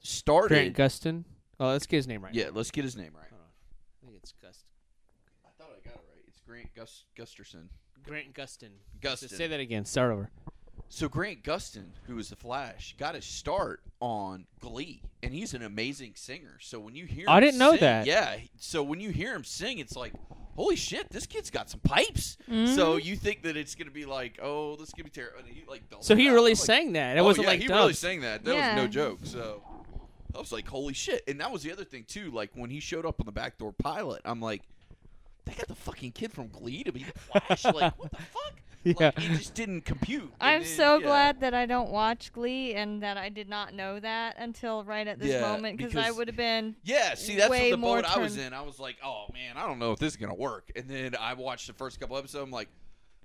B: started.
A: Grant Gustin. Oh, let's get his name right.
B: yeah, let's get his name right.
A: Hold on. I think it's Gust.
B: I thought I got it right. It's Grant Gus- Gusterson.
A: Grant Gustin.
B: Gustin.
A: So say that again. Start over.
B: So Grant Gustin, who is the Flash, got his start on Glee, and he's an amazing singer. So when you hear,
A: I
B: him
A: didn't know that.
B: Yeah. So when you hear him sing, it's like, holy shit, this kid's got some pipes. So
D: Mhm.
B: you think that it's gonna be like, oh, this is gonna be terrible. He like,
A: So he really
B: like,
A: sang that. It
B: oh,
A: wasn't
B: yeah,
A: like
B: he
A: dubs.
B: really sang that. That was no joke. So I was like, holy shit! And that was the other thing too. Like when he showed up on the backdoor pilot, I'm like, they got the fucking kid from Glee to be the Flash. like what the fuck?
A: Yeah.
B: Like, it just didn't compute.
D: I'm
B: then,
D: so
B: yeah.
D: glad that I don't watch Glee and that I did not know that until right at this
B: Yeah,
D: moment because I would have been.
B: Yeah, see, that's
D: way
B: what the
D: more
B: boat I was in. I was like, oh man, I don't know if this is gonna work. And then I watched the first couple episodes. I'm like,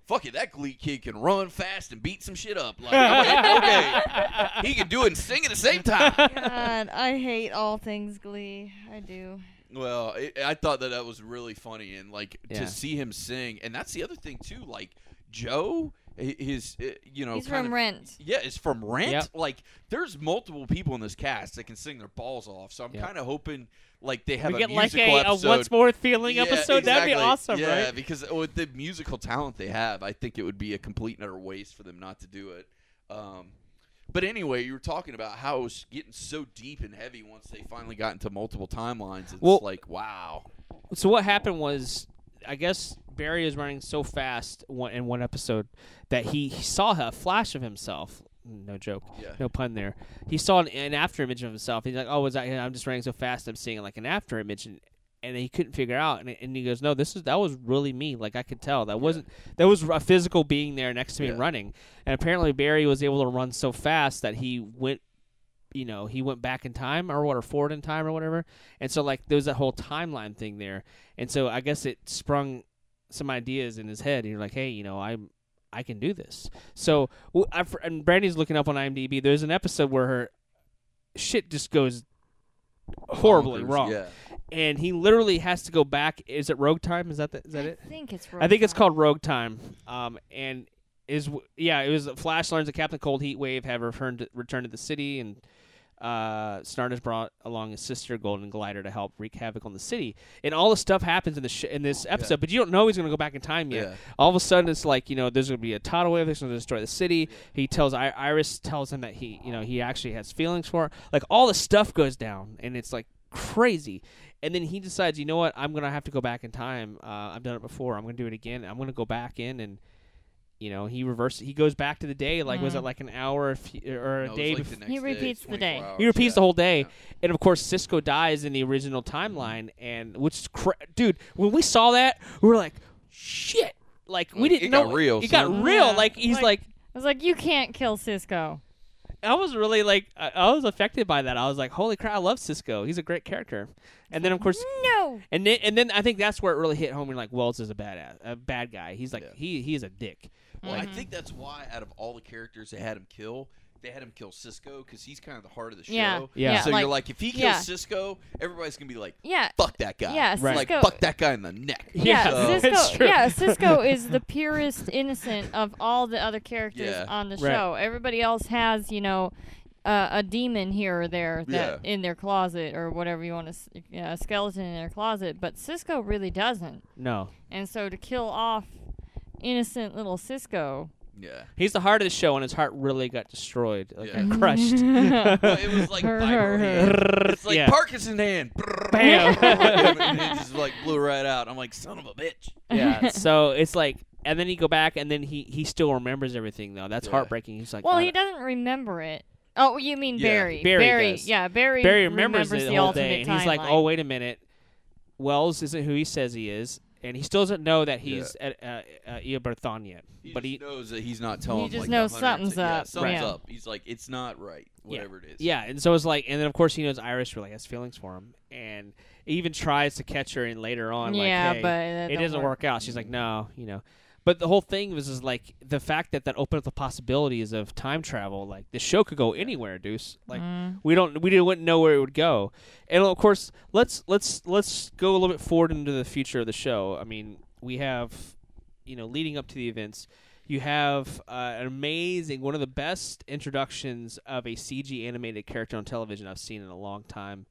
B: fuck it, that Glee kid can run fast and beat some shit up. Like, I'm like, okay, he can do it and sing at the same time.
D: God, I hate all things Glee. I do.
B: Well, it, I thought that that was really funny, and like
A: Yeah.
B: to see him sing, and that's the other thing too. Like Joe, hi- his, uh, you know,
D: He's
B: kind
D: from
B: of-
D: Rent.
B: Yeah, it's from Rent.
A: Yep.
B: Like, there's multiple people in this cast that can sing their balls off. So I'm
A: Yep.
B: kind of hoping like they have
A: we
B: a
A: get like
B: musical
A: a, a
B: episode.
A: what's more feeling
B: Yeah,
A: episode. That'd be
B: exactly.
A: awesome,
B: yeah,
A: right?
B: because with the musical talent they have, I think it would be a complete and utter waste for them not to do it. Um, but anyway, you were talking about how it was getting so deep and heavy once they finally got into multiple timelines. It's
A: Well-
B: like, wow.
A: So what happened was, I guess Barry is running so fast one, in one episode that he, he saw a flash of himself. No joke.
B: Yeah.
A: No pun there. He saw an, an after image of himself. He's like, "Oh, was that? I'm just running so fast. I'm seeing like an after image." And, and he couldn't figure out, and, and he goes, "No, this is that was really me. Like I could tell that wasn't that was a physical being there next to me
B: Yeah.
A: running." And apparently Barry was able to run so fast that he went you know he went back in time or what or forward in time or whatever. And so like there was that whole timeline thing there. And so i guess it sprung some ideas in his head. And you're like hey you know i'm i can do this. So w- I've, and brandy's looking up on imdb. There's an episode where her shit just goes horribly
B: Bonkers,
A: wrong.
B: Yeah.
A: and he literally has to go back. Is it rogue time? Is that the, is that it?
D: I think it's.
A: I think it's called Rogue Time. Um, and is yeah, it was Flash learns that Captain Cold Heat Wave have returned to, returned to the city, and uh, Snart has brought along his sister Golden Glider to help wreak havoc on the city. And all the stuff happens in the sh- in this episode, but you don't know he's going to go back in time yet.
B: Yeah.
A: All of a sudden, it's like you know there's going to be a tidal wave that's going to destroy the city. He tells I- Iris tells him that he you know he actually has feelings for her. Like all the stuff goes down, and it's like crazy. And then he decides, you know what? I'm gonna have to go back in time. Uh, I've done it before. I'm gonna do it again. I'm gonna go back in and, you know, he reverses. He goes back to the day. Like was it mm-hmm. like an hour or a, few, or a
B: No,
A: day
B: like
A: before?
B: the next
D: He
B: day,
D: repeats the day.
B: hours,
A: He repeats
B: yeah.
A: the whole day,
B: Yeah.
A: and of course Cisco dies in the original timeline, and which is cra- dude. When we saw that, we were like, shit. Like we didn't
B: it
A: know
B: got real,
A: It got real.
D: Yeah,
A: Like he's
D: like-
A: like
D: I was like, you can't kill Cisco.
A: I was really like I, I was affected by that. I was like, holy crap, I love Cisco. He's a great character. And then of course
D: No.
A: And then, and then I think that's where it really hit home. You're like, Wells is a badass, a bad guy. He's like,
B: Yeah.
A: he he's a dick.
B: Well,
A: Like,
B: I think that's why out of all the characters they had him kill, they had him kill Cisco because he's kind of the heart of the show.
D: Yeah.
A: Yeah.
B: So
D: like,
B: you're like, if he kills
D: yeah.
B: Cisco, everybody's gonna be like,
D: Yeah.
B: fuck that guy.
D: Yeah,
A: Right.
B: Like, fuck that guy in the neck.
A: Yeah,
D: Yeah,
B: So-
D: Cisco. Yeah, Cisco is the purest innocent of all the other characters
B: Yeah.
D: on the
A: Right.
D: show. Everybody else has, you know, uh, a demon here or there that
B: Yeah.
D: in their closet or whatever you want to, s- yeah, a skeleton in their closet. But Cisco really doesn't.
A: no,
D: And so to kill off innocent little Cisco,
B: Yeah.
A: he's the heart of the show, and his heart really got destroyed, like,
B: Yeah. Mm-hmm.
A: crushed.
B: Well, it was like vibro hand. It's like
A: Yeah.
B: Parkinson hand.
A: Bam.
B: and it just like blew right out. I'm like, son of a bitch.
A: yeah. So it's like, and then you go back, and then he he still remembers everything though. That's
B: Yeah.
A: heartbreaking. He's like,
D: well,
A: God,
D: he doesn't remember it. Oh, you mean
B: Yeah.
D: Barry?
A: Barry does.
D: yeah, Barry.
A: Barry remembers, it the,
D: the
A: whole
D: alternate
A: day, and he's like, oh,
D: timeline.
A: oh wait a minute, Wells isn't who he says he is, and he still doesn't know that he's at uh, uh, Eobard Thawne yet.
B: He
A: but
B: just
A: he
B: knows that he's not telling.
D: He just
B: like,
D: knows
B: the 100
D: something's
B: yeah,
D: up.
B: something's
D: Yeah.
B: up. He's like, it's not right. Whatever it is.
A: Yeah, and so it's like, and then of course he knows Iris really has feelings for him, and even tries to catch her in later on.
D: Yeah,
A: like, hey,
D: but
A: it doesn't
D: work.
A: work out. She's like, no, you know. But the whole thing was is like the fact that that opened up the possibilities of time travel. Like the show could go anywhere, Deuce. Like
D: Mm.
A: we don't, we didn't wouldn't know where it would go. And of course, let's let's let's go a little bit forward into the future of the show. I mean, we have, you know, leading up to the events. You have uh, an amazing, one of the best introductions of a CG animated character on television I've seen in a long time.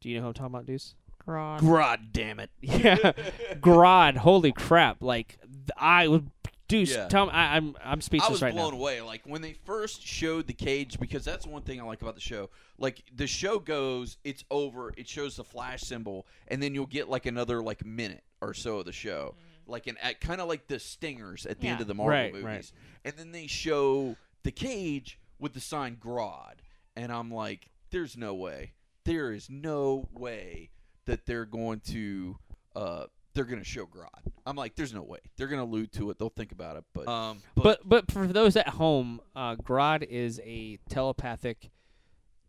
A: Do you know who I'm talking about, Deuce?
D: Grodd.
B: God damn it.
A: Yeah, Grodd. Holy crap! Like I was, Deuce.
B: Yeah.
A: Tell me, I, I'm I'm speechless right now.
B: I was
A: right
B: blown
A: now.
B: away. Like when they first showed the cage, because that's one thing I like about the show. Like the show goes, it's over. It shows the flash symbol, and then you'll get like another like minute or so of the show, mm-hmm. like an at kind of like the stingers at the end of the Marvel
A: Right,
B: movies,
A: right.
B: and then they show the cage with the sign Grodd, and I'm like, there's no way. there is no way that they're going to uh they're going to show Grodd. I'm like, there's no way. They're going to allude to it. They'll think about it, but um,
A: But but for those at home, uh, Grodd is a telepathic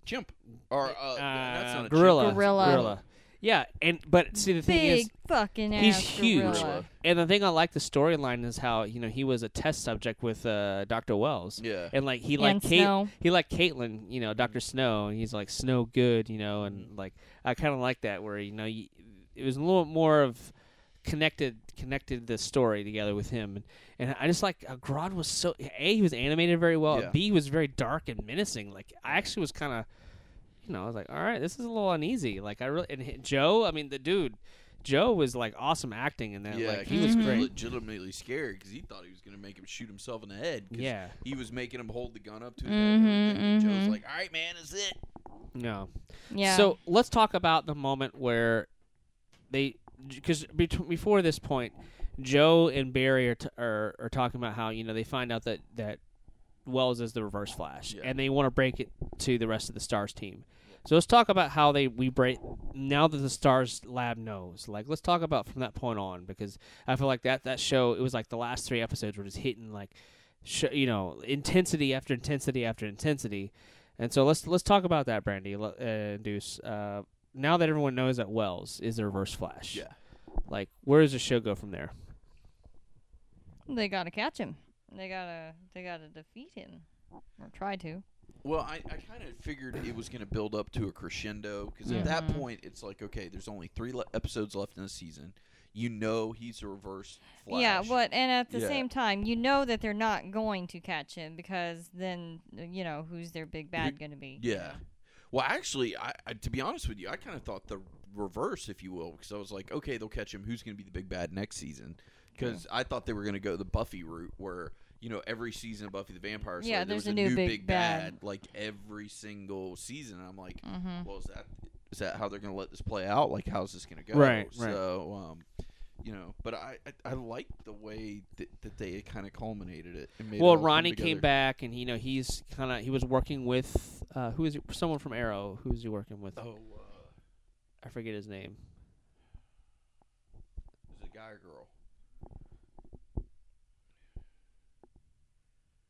B: chimp or uh, that's not a
A: gorilla.
B: chimp.
D: Gorilla.
A: Gorilla. Yeah, and but see the thing
D: Big
A: is,
D: fucking
A: he's
D: ass
A: huge.
D: gorilla.
A: and the thing I like the storyline is how you know he was a test subject with uh, Doctor Wells.
B: Yeah.
A: And like he
D: And
A: like Kate, he like Caitlin, you know, Doctor Snow, and he's like Snow good, you know, and like I kind of like that where you know you, it was a little more of connected connected the story together with him, and, and I just like uh, Grodd was so a he was animated very well,
B: Yeah.
A: b he was very dark and menacing. Like I actually was kind of, you know, I was like, all right, this is a little uneasy. Like I really and Joe, I mean the dude. Joe was like awesome acting in that.
B: Yeah,
A: like he was
B: was
A: great.
B: legitimately scared because he thought he was going to make him shoot himself in the head. 'cause
A: Yeah.
B: he was making him hold the gun up to his head. And
D: Mhm,
B: everything. And Joe's
D: mhm.
B: like, "All right, man, is it?"
A: No.
D: Yeah.
A: So let's talk about the moment where they, because before this point, Joe and Barry are, t- are are talking about how you know they find out that that Wells is the Reverse Flash,
B: Yeah.
A: and they want to break it to the rest of the Stars team. So let's talk about how they we break now that the Star Labs knows. Like let's talk about from that point on because I feel like that that show it was like the last three episodes were just hitting like, sh- you know, intensity after intensity after intensity. And so let's let's talk about that, Brandy, le- uh, Deuce. Uh, now that everyone knows that Wells is the Reverse Flash,
B: Yeah.
A: like where does the show go from there?
D: they gotta catch him. They gotta they gotta defeat him or try to.
B: Well, I, I kind of figured it was going to build up to a crescendo because
A: Yeah.
B: at that
D: Mhm.
B: point it's like, okay, there's only three le- episodes left in the season. You know he's a reverse Flash.
D: Yeah, but and at the
B: Yeah.
D: same time, you know that they're not going to catch him because then you know who's their big bad going to be.
B: Yeah. Well, actually, I, I to be honest with you, I kind of thought the reverse, if you will, because I was like, okay, they'll catch him. Who's going to be the big bad next season? Because I thought they were going to go the Buffy route, where you know every season of Buffy the Vampire Slayer,
D: Yeah,
B: there
D: there's
B: was
D: a new big
B: big
D: bad.
B: like every single season. And I'm like,
D: mm-hmm.
B: well, is that is that how they're going to let this play out? Like, how's this going to go?
A: Right, right.
B: So, um, you know, but I I, I like the way that, that they kind of culminated it. And made it
A: Well,
B: all
A: Ronnie came back, and you know he's kind of he was working with uh, who is he, someone from Arrow. Who is he working with?
B: Oh, uh,
A: I forget his name.
B: is it a guy or girl?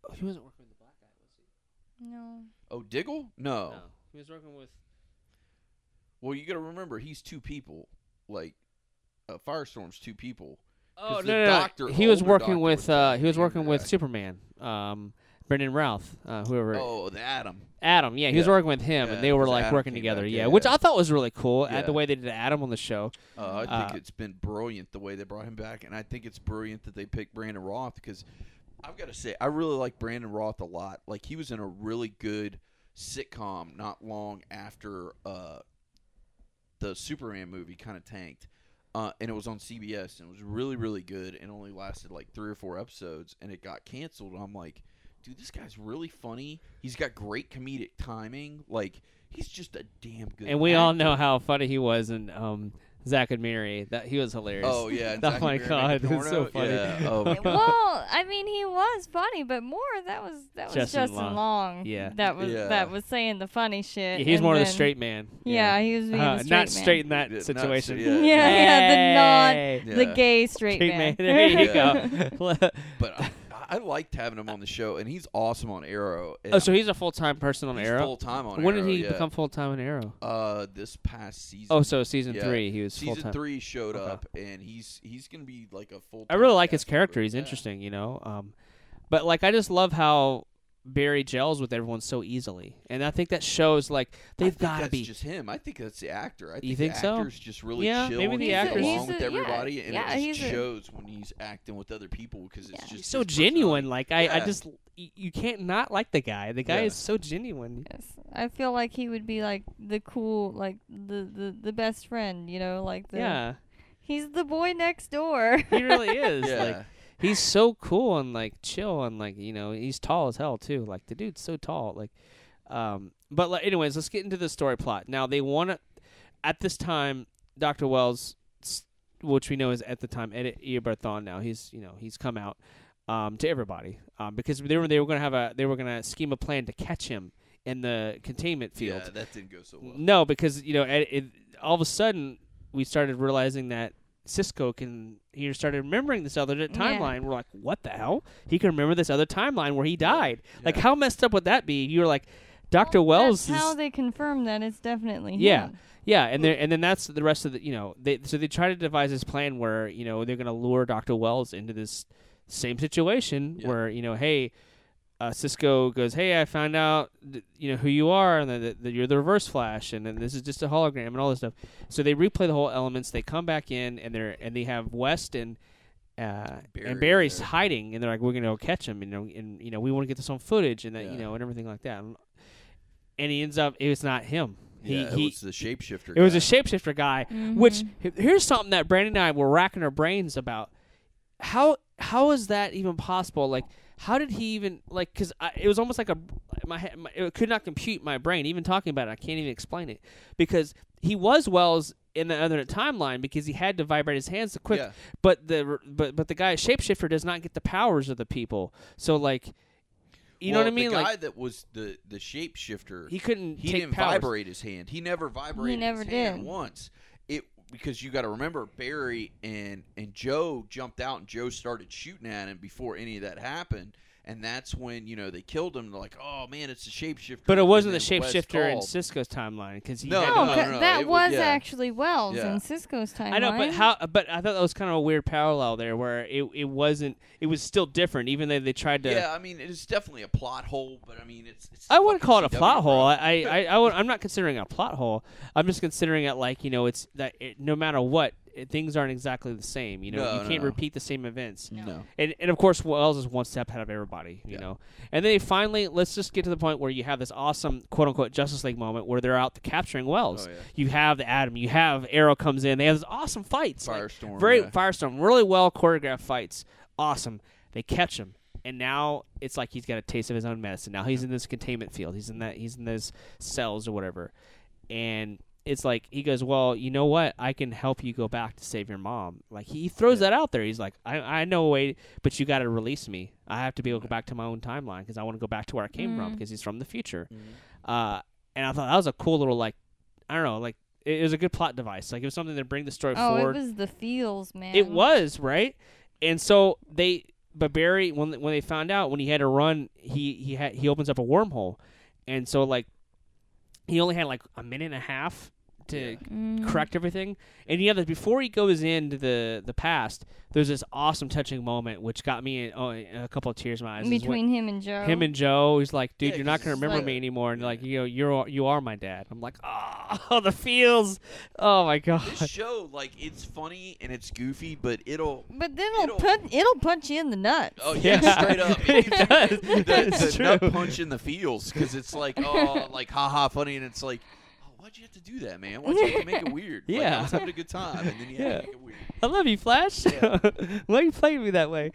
A: Oh, he wasn't working with the black guy, was he?
D: No.
B: Oh, Diggle? No.
A: No, he was working with.
B: Well, you got to remember he's two people. Like, uh, Firestorm's two people.
A: Oh
B: 'Cause
A: no,
B: the
A: no, no. he was working with
B: was
A: uh, he was working with. Superman. Um, Brandon Routh, uh, whoever.
B: Oh, the Atom.
A: Atom, yeah, he was working with him,
B: Yeah,
A: and they were like
B: Atom
A: working together.
B: back,
A: yeah,
B: yeah,
A: which. I thought was really cool. At the way they did Atom on the show.
B: Uh, I think
A: Uh,
B: it's been brilliant the way they brought him back, and I think it's brilliant that they picked Brandon Routh because I've got to say I really like Brandon Routh a lot. Like he was in a really good sitcom not long after uh, the Superman movie kind of tanked, uh, and it was on CBS and it was really really good and only lasted like three or four episodes and it got canceled. And I'm like, dude, this guy's really funny. He's got great comedic timing. Like he's just a damn good.
A: And we all know how funny he was in um, Zack and Miri. That he was hilarious.
B: Oh yeah,
A: Oh
B: Zack
A: my
B: and Miri
A: God,
B: making
A: it's so funny.
B: Yeah. Oh, my God.
D: well, I mean, he was funny, but more that was that was
A: Justin
D: Justin,
A: Long.
D: Long.
A: Yeah.
D: That was
B: Yeah.
D: that was saying the funny shit.
A: Yeah, he's
D: and
A: more of the straight man.
D: Yeah, he was being
A: Uh,
D: the straight
A: not
D: man.
A: straight in that
B: Yeah, not
A: situation.
B: straight,
D: Yeah, yeah, the non,
B: Yeah.
D: the gay straight,
A: Straight
D: man.
A: man. There you go.
B: But I, I liked having him on the show, and he's awesome on Arrow. and
A: oh, so he's a full time person on
B: he's
A: Arrow.
B: full time on
A: when
B: Arrow.
A: did he
B: yeah.
A: become full time on Arrow?
B: Uh, this past season.
A: Oh, so season
B: Yeah.
A: three, he was full
B: season
A: time.
B: three showed
A: Okay.
B: up, and he's he's gonna be like a full.
A: I really like his character. He's interesting, you know. Um, but like, I just love how Barry gels with everyone so easily, and I think that shows like they've got to be.
B: just him. I think that's the actor. I think
A: You think
B: the
A: so?
B: actor's just really
A: Yeah,
B: chill.
A: maybe
B: and
A: the
B: he gets
A: actor's-
B: along
D: He's
B: with
D: a- yeah,
B: everybody, and
D: yeah,
B: it
D: he's
B: just
D: a-
B: shows when he's acting with other people because it's
D: Yeah.
B: just
A: He's so genuine. Like I, I just you can't not like the guy. The guy
B: Yeah.
A: is so genuine.
D: Yes, I feel like he would be like the cool, like the the, the best friend. You know, like the
A: Yeah,
D: he's the boy next door.
A: he really is.
B: Yeah.
A: Like he's so cool and like chill and like you know he's tall as hell too. Like the dude's so tall. Like, um, but like, anyways, let's get into the story plot. Now they want to, at this time, Doctor Wells, which we know is at the time Eobard Thawne. Now he's you know he's come out um, to everybody um, because they were they were going to have a they were to scheme a plan to catch him in the containment field.
B: Yeah, that didn't go so well.
A: No, because you know, it, it, all of a sudden we started realizing that Cisco can. He started remembering this other timeline. We're like, what the hell? He can remember this other timeline where he died. Like, how messed up would that be? You were like, Doctor Wells.
D: That's
A: is,
D: how they confirm that it's definitely
A: Yeah.
D: him.
A: yeah, and then and then that's the rest of the you know they so they try to devise this plan where you know they're going to lure Doctor Wells into this same situation
B: Yeah.
A: where you know hey. Uh, Cisco goes, "Hey, I found out, th- you know, who you are, and that, that, that you're the Reverse Flash, and then this is just a hologram, and all this stuff." So they replay the whole elements. They come back in, and they're and they have West and uh,
B: Barry
A: and Barry's
B: there.
A: hiding, and they're like, "We're gonna go catch him," you know, and you know, we want to get this on footage, and that
B: Yeah.
A: you know, and everything like that. And he ends up, it was not him. He,
B: yeah,
A: he,
B: it was the shapeshifter.
A: it was a
B: guy.
A: shapeshifter guy, which here's something that Brandon and I were racking our brains about. How how is that even possible? Like, how did he even like? Because it was almost like a my, he- my it could not compute my brain. Even talking about it, I can't even explain it because he was Wells in the other timeline because he had to vibrate his hands to quick.
B: Yeah.
A: But the but but the guy shapeshifter does not get the powers of the people. So like, you know what I mean?
B: The guy
A: Like
B: that was the the shapeshifter,
A: he couldn't
B: he
A: take
B: didn't
A: powers.
B: vibrate his hand. He never vibrated.
D: He never
B: his hand
D: did.
B: once. Because you got to remember Barry and and Joe jumped out and Joe started shooting at him before any of that happened. And that's when you know they killed him. They're like, "Oh man, it's a shapeshifter."
A: But it wasn't the shapeshifter in. Cisco's timeline because he
B: No,
A: had
D: No, oh,
A: to-
B: no, no,
D: that
B: it was-
D: was
B: yeah.
D: actually Wells
B: Yeah.
D: in Cisco's timeline.
A: I know, but how? But I thought that was kind of a weird parallel there, where it it wasn't. It was still different, even though they tried to.
B: Yeah, I mean, it is definitely a plot hole, but I mean, it's. it's
A: I wouldn't call it a
B: CW,
A: plot
B: bro.
A: hole. I, I, I, I would, I'm not considering a plot hole. I'm just considering it like you know, it's that it, no matter what, it, things aren't exactly the same. You know,
B: No,
A: you
B: no,
A: can't
B: no.
A: repeat the same events.
B: No.
A: And, and of course, Wells is one step ahead of everybody, you
B: Yeah.
A: know. And then finally, let's just get to the point where you have this awesome quote unquote Justice League moment where they're out capturing Wells.
B: Oh, yeah.
A: You have the Atom, you have Arrow comes in. They have this awesome fights, like,
B: Firestorm,
A: very
B: yeah.
A: Firestorm, really well choreographed fights. Awesome. They catch him, and now it's like he's got a taste of his own medicine. Now he's in this containment field. He's in that. He's in those cells or whatever, and it's like he goes, "Well, you know what? I can help you go back to save your mom." Like he throws that out there. He's like, "I I know a way, but you got to release me. I have to be able to go back to my own timeline because I want to go back to where I came from
D: Mm.
A: because he's from the future."
B: Mm-hmm.
A: Uh, and I thought that was a cool little like, I don't know, like it, it was a good plot device. Like it was something to bring the story
D: oh,
A: forward.
D: it was the feels, man.
A: It was right, and so they. But Barry, when when they found out when he had to run, he he had he opens up a wormhole, and so like he only had like a minute and a half to
B: Yeah.
D: Mm.
A: correct everything. And yeah, that before he goes into the the past, there's this awesome touching moment which got me in, oh, a couple of tears in my eyes. is when-
D: between him and Joe.
A: him and Joe, he's like, dude,
B: Yeah,
A: you're not gonna remember
B: like-
A: me anymore, and like, you know, you're you are my dad. I'm like, oh, the feels, oh my god.
B: This show, like, it's funny and it's goofy, but it'll.
D: but then it'll,
B: It'll-
D: put it'll punch you in the nuts.
B: Oh yeah,
A: Yeah.
B: straight up.
A: It
B: gives
A: does.
B: The,
A: It's
B: the nut
A: true.
B: punch in the feels because it's like, oh, like haha, funny, and it's like, why'd you have to do that, man? Why'd you have to make it weird? Like,
A: Yeah.
B: I was having a good time, and then you
A: Yeah.
B: had to make it weird.
A: I love you, Flash.
B: Yeah.
A: Why you playing me that way?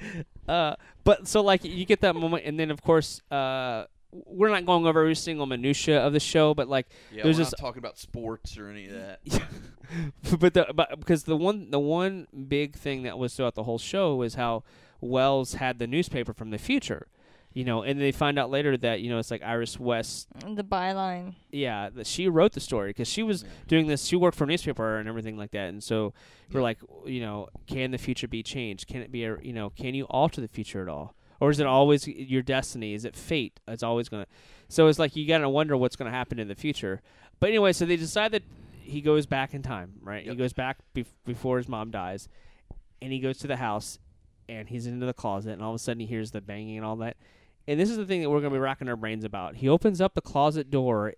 A: Uh, but so like you get that moment, and then of course, uh, we're not going over every single minutia of the show, but like
B: Yeah,
A: There's
B: not talking about sports or any of that.
A: but the but because the one the one big thing that was throughout the whole show was how Wells had the newspaper from the future, you know, and they find out later that you know it's like Iris West,
D: The byline.
A: yeah, that she wrote the story because she was doing this. She worked for a newspaper and everything like that, and so we're like, you know, can the future be changed? Can it be a you know, can you alter the future at all? Or is it always your destiny? Is it fate? It's always gonna. So it's like you gotta wonder what's gonna happen in the future. But anyway, so they decide that he goes back in time, right? He goes back bef- before his mom dies, and he goes to the house, and he's into the closet, and all of a sudden he hears the banging and all that. And this is the thing that we're gonna be racking our brains about. He opens up the closet door,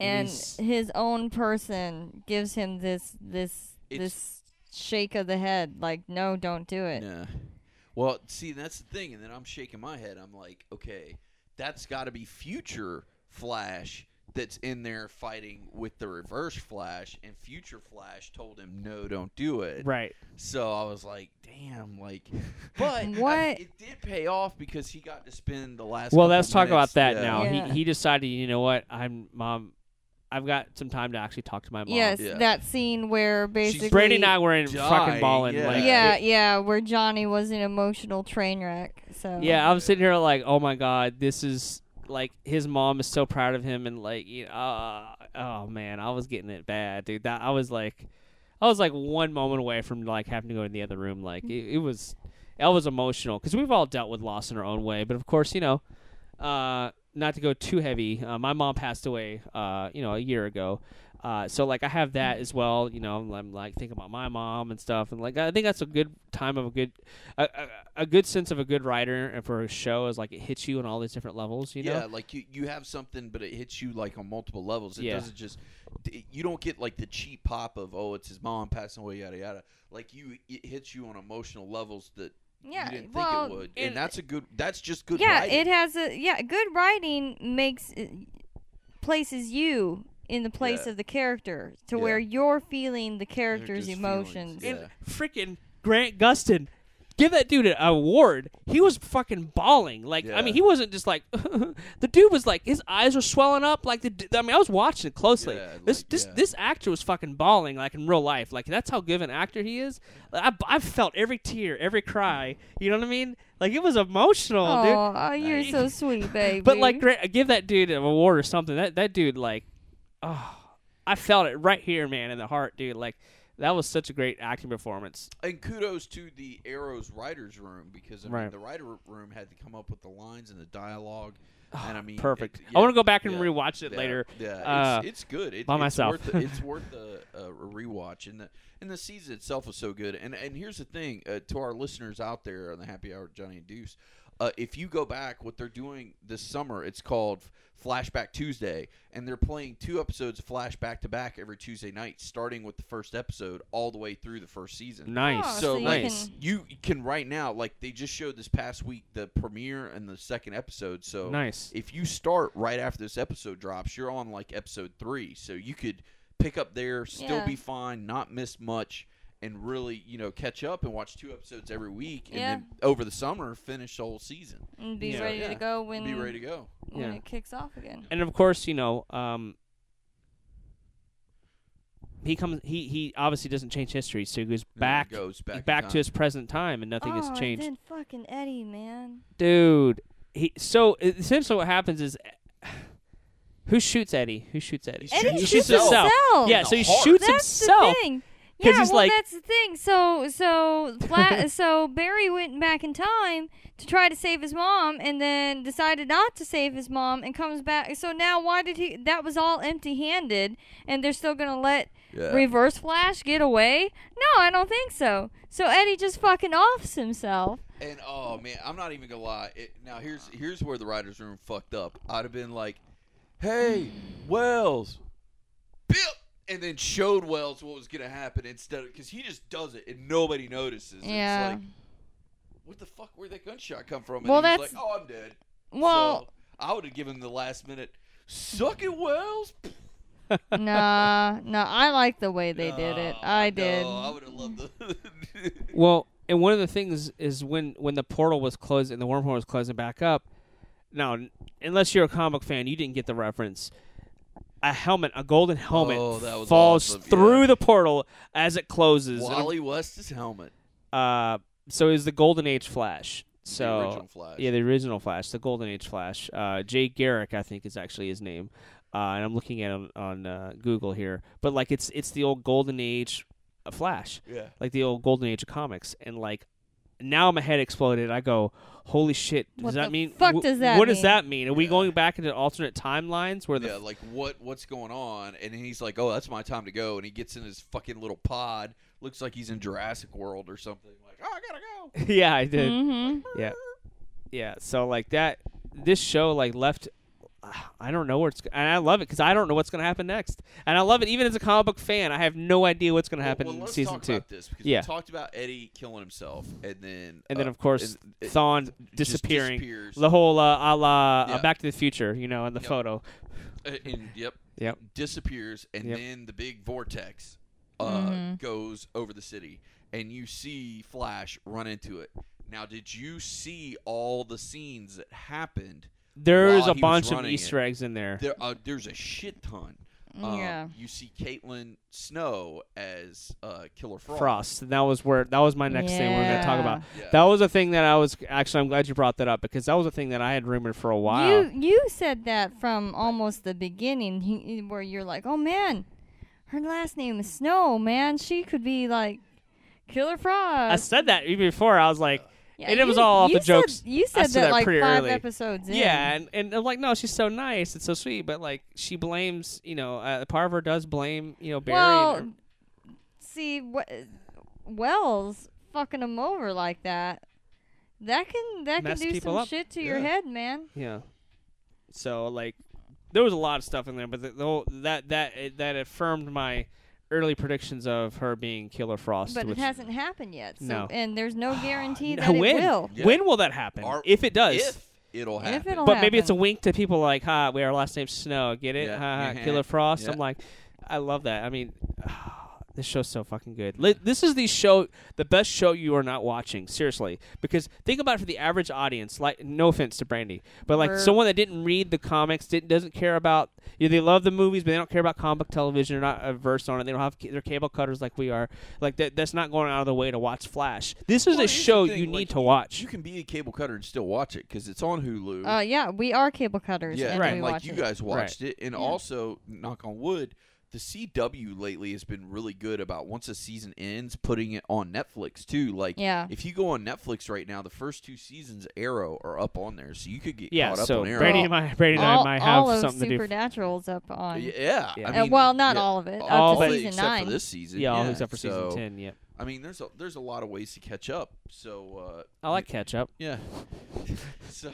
D: And
A: he's-
D: his own person gives him this this this shake of the head, like, no, don't do it.
B: Yeah. Well, see, that's the thing, and then I'm shaking my head. I'm like, okay, that's got to be future Flash that's in there fighting with the Reverse Flash, and future Flash told him, no, don't do it.
A: right?
B: So I was like, damn, like, but I-
D: What?
B: it did pay off because he got to spend the last.
A: Well, let's talk
B: minutes-
A: about that
B: yeah.
A: now.
D: Yeah.
A: He he decided, you know what? I'm mom. I've got some time to actually talk to my mom.
D: Yes,
B: Yeah.
D: that scene where basically
A: Brady and I were in
B: died,
A: fucking balling.
B: yeah.
A: Like,
D: yeah,
A: it-
D: yeah, where Johnny was an emotional train wreck. So
A: yeah. I'm sitting here like, oh my god, this is like his mom is so proud of him and like you know, uh, oh man, I was getting it bad, dude. That I was like, I was like one moment away from like having to go in the other room. Like it, it was, it was emotional because we've all dealt with loss in our own way. But of course, you know, uh, not to go too heavy. Uh, my mom passed away, uh, you know, a year ago. Uh, so like I have that as well, you know. I'm, I'm like thinking about my mom and stuff, and like I think that's a good time of a good, a, a, a good sense of a good writer and for a show is like it hits you on all these different levels, you know.
B: Yeah, like you, you have something, but it hits you like on multiple levels. It
A: Yeah.
B: doesn't just d- you don't get like the cheap pop of oh it's his mom passing away yada yada. Like you, it hits you on emotional levels that
D: Yeah,
B: you didn't
D: well,
B: think it would, and,
A: and-
B: that's a good. That's just good.
D: yeah,
B: writing.
D: it has a yeah. Good writing makes places you in the place
B: Yeah.
D: of the character to
B: Yeah.
D: where you're feeling the character's
B: Character's
D: emotions.
B: feelings, yeah.
A: And freaking Grant Gustin. Give that dude an award. He was fucking bawling. Like I mean, he wasn't just like the dude was like his eyes were swelling up. Like the d- I mean, I was watching it closely.
B: Yeah,
A: this
B: like,
A: this
B: yeah.
A: this actor was fucking bawling like in real life. Like that's how good of an actor he is. I I felt every tear, every cry. You know what I mean? Like it was emotional, dude.
D: Oh, oh, you're so sweet, baby.
A: But like, give that dude an award or something. That that dude, like, oh, I felt it right here, man, in the heart, dude. Like, that was such a great acting performance.
B: And kudos to the Arrows writers room because I mean
A: Right.
B: the writer room had to come up with the lines and the dialogue. and I mean,
A: Perfect.
B: it-
A: I want to go back and
B: yeah,
A: rewatch it
B: yeah,
A: later.
B: Yeah,
A: uh,
B: it's, it's good. It,
A: by
B: it's
A: myself.
B: Worth it's worth a, uh, rewatch, and the and the season itself was so good. And and here's the thing uh, to our listeners out there on the Happy Hour, Johnny and Deuce. Uh, if you go back, what they're doing this summer, it's called Flashback Tuesday, and they're playing two episodes of Flashback to back every Tuesday night, starting with the first episode all the way through the first season.
A: Nice.
D: Oh,
B: So,
D: so you
A: nice.
D: can-
B: you can right now, like they just showed this past week the premiere and the second episode. So
A: Nice.
B: if you start right after this episode drops, you're on like episode three, so you could pick up there, still
D: Yeah.
B: be fine, not miss much, and really you know catch up and watch two episodes every week, and
D: Yeah.
B: then over the summer finish the whole season.
D: and be
A: Yeah.
D: ready
B: Yeah.
D: to go when
B: Be ready to go.
D: when
A: Yeah.
D: it kicks off again.
A: And of course, you know, um, he comes. He he obviously doesn't change history, so he goes
B: And then it
A: back
B: goes back,
A: back to his present time, and nothing
D: oh,
A: has changed.
D: And then fucking Eddie, man.
A: Dude, he so essentially what happens is. Who shoots Eddie? Who shoots Eddie?
B: He shoots
D: shoots
B: himself.
D: himself.
A: Yeah, so he
B: heart.
A: shoots
D: That's
A: himself.
D: the thing.
A: 'Cause
D: Yeah,
A: he's
D: well,
A: like-
D: that's the thing. So, so, Fla- so Barry went back in time to try to save his mom, and then decided not to save his mom, and comes back. So now, why did he? That was all empty-handed, and they're still gonna let
B: Yeah.
D: Reverse Flash get away? No, I don't think so. So Eddie just fucking offs himself.
B: And oh man, I'm not even gonna lie. It, now here's here's where the writers' room fucked up. I'd have been like, "Hey, Wells, Bill," and then showed Wells what was gonna happen instead of because he just does it and nobody notices. And
D: Yeah.
B: It's like, what the fuck? Where'd that gunshot come from? And
D: Well,
B: he's
D: that's-
B: like, "Oh, I'm dead."
D: Well,
B: so I would have given him the last minute. Suck it, Wells.
D: nah, nah. I like the way they did it.
B: Nah,
D: I
B: no,
D: did.
B: I would have loved the.
A: Well, and one of the things is when when the portal was closed and the wormhole was closing back up. Now, unless you're a comic fan, you didn't get the reference. A helmet, a golden helmet,
B: Oh,
A: falls
B: awesome,
A: through
B: yeah.
A: the portal as it closes.
B: Wally West's helmet.
A: uh, so is the Golden Age Flash. So
B: the original Flash.
A: yeah, the original Flash, the Golden Age Flash. Uh, Jay Garrick, I think, is actually his name. Uh, and I'm looking at him on uh, Google here, but like it's it's the old Golden Age uh, Flash.
B: yeah.
A: like the old golden age of comics and like now my head exploded i go holy shit does
D: What
A: that
D: the
A: mean
D: fuck
A: wh-
D: does that
A: what does that mean are we going back into alternate timelines where the
B: yeah, like what what's going on? And he's like, "Oh, that's my time to go." And he gets in his fucking little pod. Looks like he's in Jurassic World or something. Like, "Oh, I gotta go."
A: yeah i did
D: Mm-hmm.
A: yeah yeah so like that this show like left I don't know where it's and I love it because I don't know what's going to happen next, and I love it even as a comic book fan. I have no idea what's going to happen
B: well, well,
A: in season
B: talk
A: two.
B: About this because
A: Yeah.
B: we talked about Eddie killing himself, and then
A: And then,
B: uh,
A: of course,
B: and it
A: Thawne disappearing. The whole uh, a la uh, Back to the Future, you know, in the
B: Yep.
A: photo.
B: And yep,
A: Yep.
B: disappears, and
A: Yep.
B: then the big vortex uh,
D: Mhm.
B: goes over the city, and you see Flash run into it. Now, did you see all the scenes that happened?
A: There's a bunch of Easter
B: it.
A: eggs in there.
B: There, uh, there's a shit ton. Um,
D: Yeah.
B: You see Caitlin Snow as uh, Killer Frost.
A: Frost. And that was where that was my next thing we are going to talk about.
B: Yeah.
A: That was a thing that I was actually. I'm glad you brought that up because that was a thing that I had rumored for a while.
D: You you said that from almost the beginning, he, where you're like, oh man, her last name is Snow, man. She could be like Killer Frost.
A: I said that even before. I was like,
D: Yeah,
A: and it was all off
D: you
A: the jokes.
D: You said
A: said
D: that,
A: that
D: like five
A: early.
D: episodes in.
A: yeah, and, and I'm like, no, she's so nice, it's so sweet, but like she blames, you know, uh, her does blame, you know, Barry.
D: well,
A: and
D: see, what Wells fucking him over like that. That can that can do some
A: up.
D: shit to your head, man.
A: Yeah. So like, there was a lot of stuff in there, but the, the whole, that that that affirmed my early predictions of her being Killer Frost.
D: But
A: which,
D: it hasn't happened yet. So,
A: No.
D: and there's no guarantee that
A: when?
D: it will.
B: Yeah.
A: When will that happen?
B: Or
A: if it does.
B: If it'll
D: If
B: happen.
D: it'll
A: but maybe it's a wink to people like, "Ha, we our last name's Snow. Get it?
B: Yeah.
A: Ha, ha,
B: Yeah.
A: Killer Frost."
B: Yeah.
A: I'm like, I love that. I mean, this show's so fucking good. Li- This is the show, the best show you are not watching. Seriously, because think about it for the average audience. Like, no offense to Brandy, but like
D: We're-
A: someone that didn't read the comics, didn't doesn't care about. You know, they love the movies, but they don't care about comic book television. They're not averse on it. They don't have ca- their cable cutters like we are. Like that, that's not going out of the way to watch Flash. This is
B: Well,
A: a show
B: thing,
A: you
B: like,
A: need to watch.
B: You can be a cable cutter and still watch it because it's on Hulu.
D: Uh, yeah, we are cable cutters.
B: yeah,
D: and
A: Right.
D: we
B: like
D: watch
B: you guys watched it, and
D: Yeah.
B: also knock on wood, the CW lately has been really good about once a season ends, putting it on Netflix too. Like,
D: Yeah.
B: if you go on Netflix right now, the first two seasons Arrow are up on there, so you could get
A: yeah,
B: caught up
A: so
B: on Arrow.
A: Brady and I, Brady and I might have
D: all of
A: something to do.
D: Supernatural's up on.
B: yeah,
A: Yeah.
B: I
D: Uh,
B: mean,
D: well, not
B: yeah,
D: all of it.
A: All
D: up to season
B: except
D: nine.
B: for this season.
A: Yeah, all
B: yeah,
A: except for season ten. Yeah.
B: I mean, there's a there's a lot of ways to catch up. So uh,
A: I like catch up.
B: Yeah. so,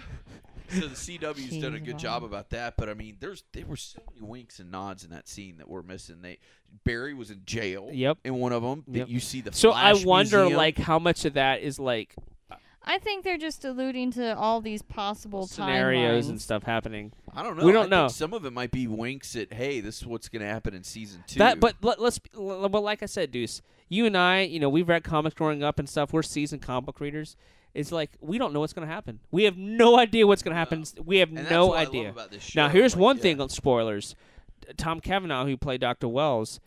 B: so the CW's done a good job about that, but I mean, there's there were so many winks and nods in that scene that we're missing. They Barry was in jail.
A: Yep.
B: In one of them,
A: Yep.
B: you see the.
A: So I wonder,
B: Museum.
A: like, how much of that is like
D: I think they're just alluding to all these possible
A: scenarios and stuff happening.
B: I don't know.
A: we don't
B: I
A: know.
B: Think some of it might be winks at, hey, this is what's going to happen in season two.
A: That, but let, let's, l- well, like I said, Deuce, you and I, you know, we've read comics growing up and stuff. We're seasoned comic book readers. It's like we don't know what's going to happen. We have no idea what's going to happen. We have
B: and
A: no idea.
B: love about this
A: Now, here's
B: like,
A: one
B: yeah.
A: thing on spoilers. Tom Cavanagh, who played Dr. Wells,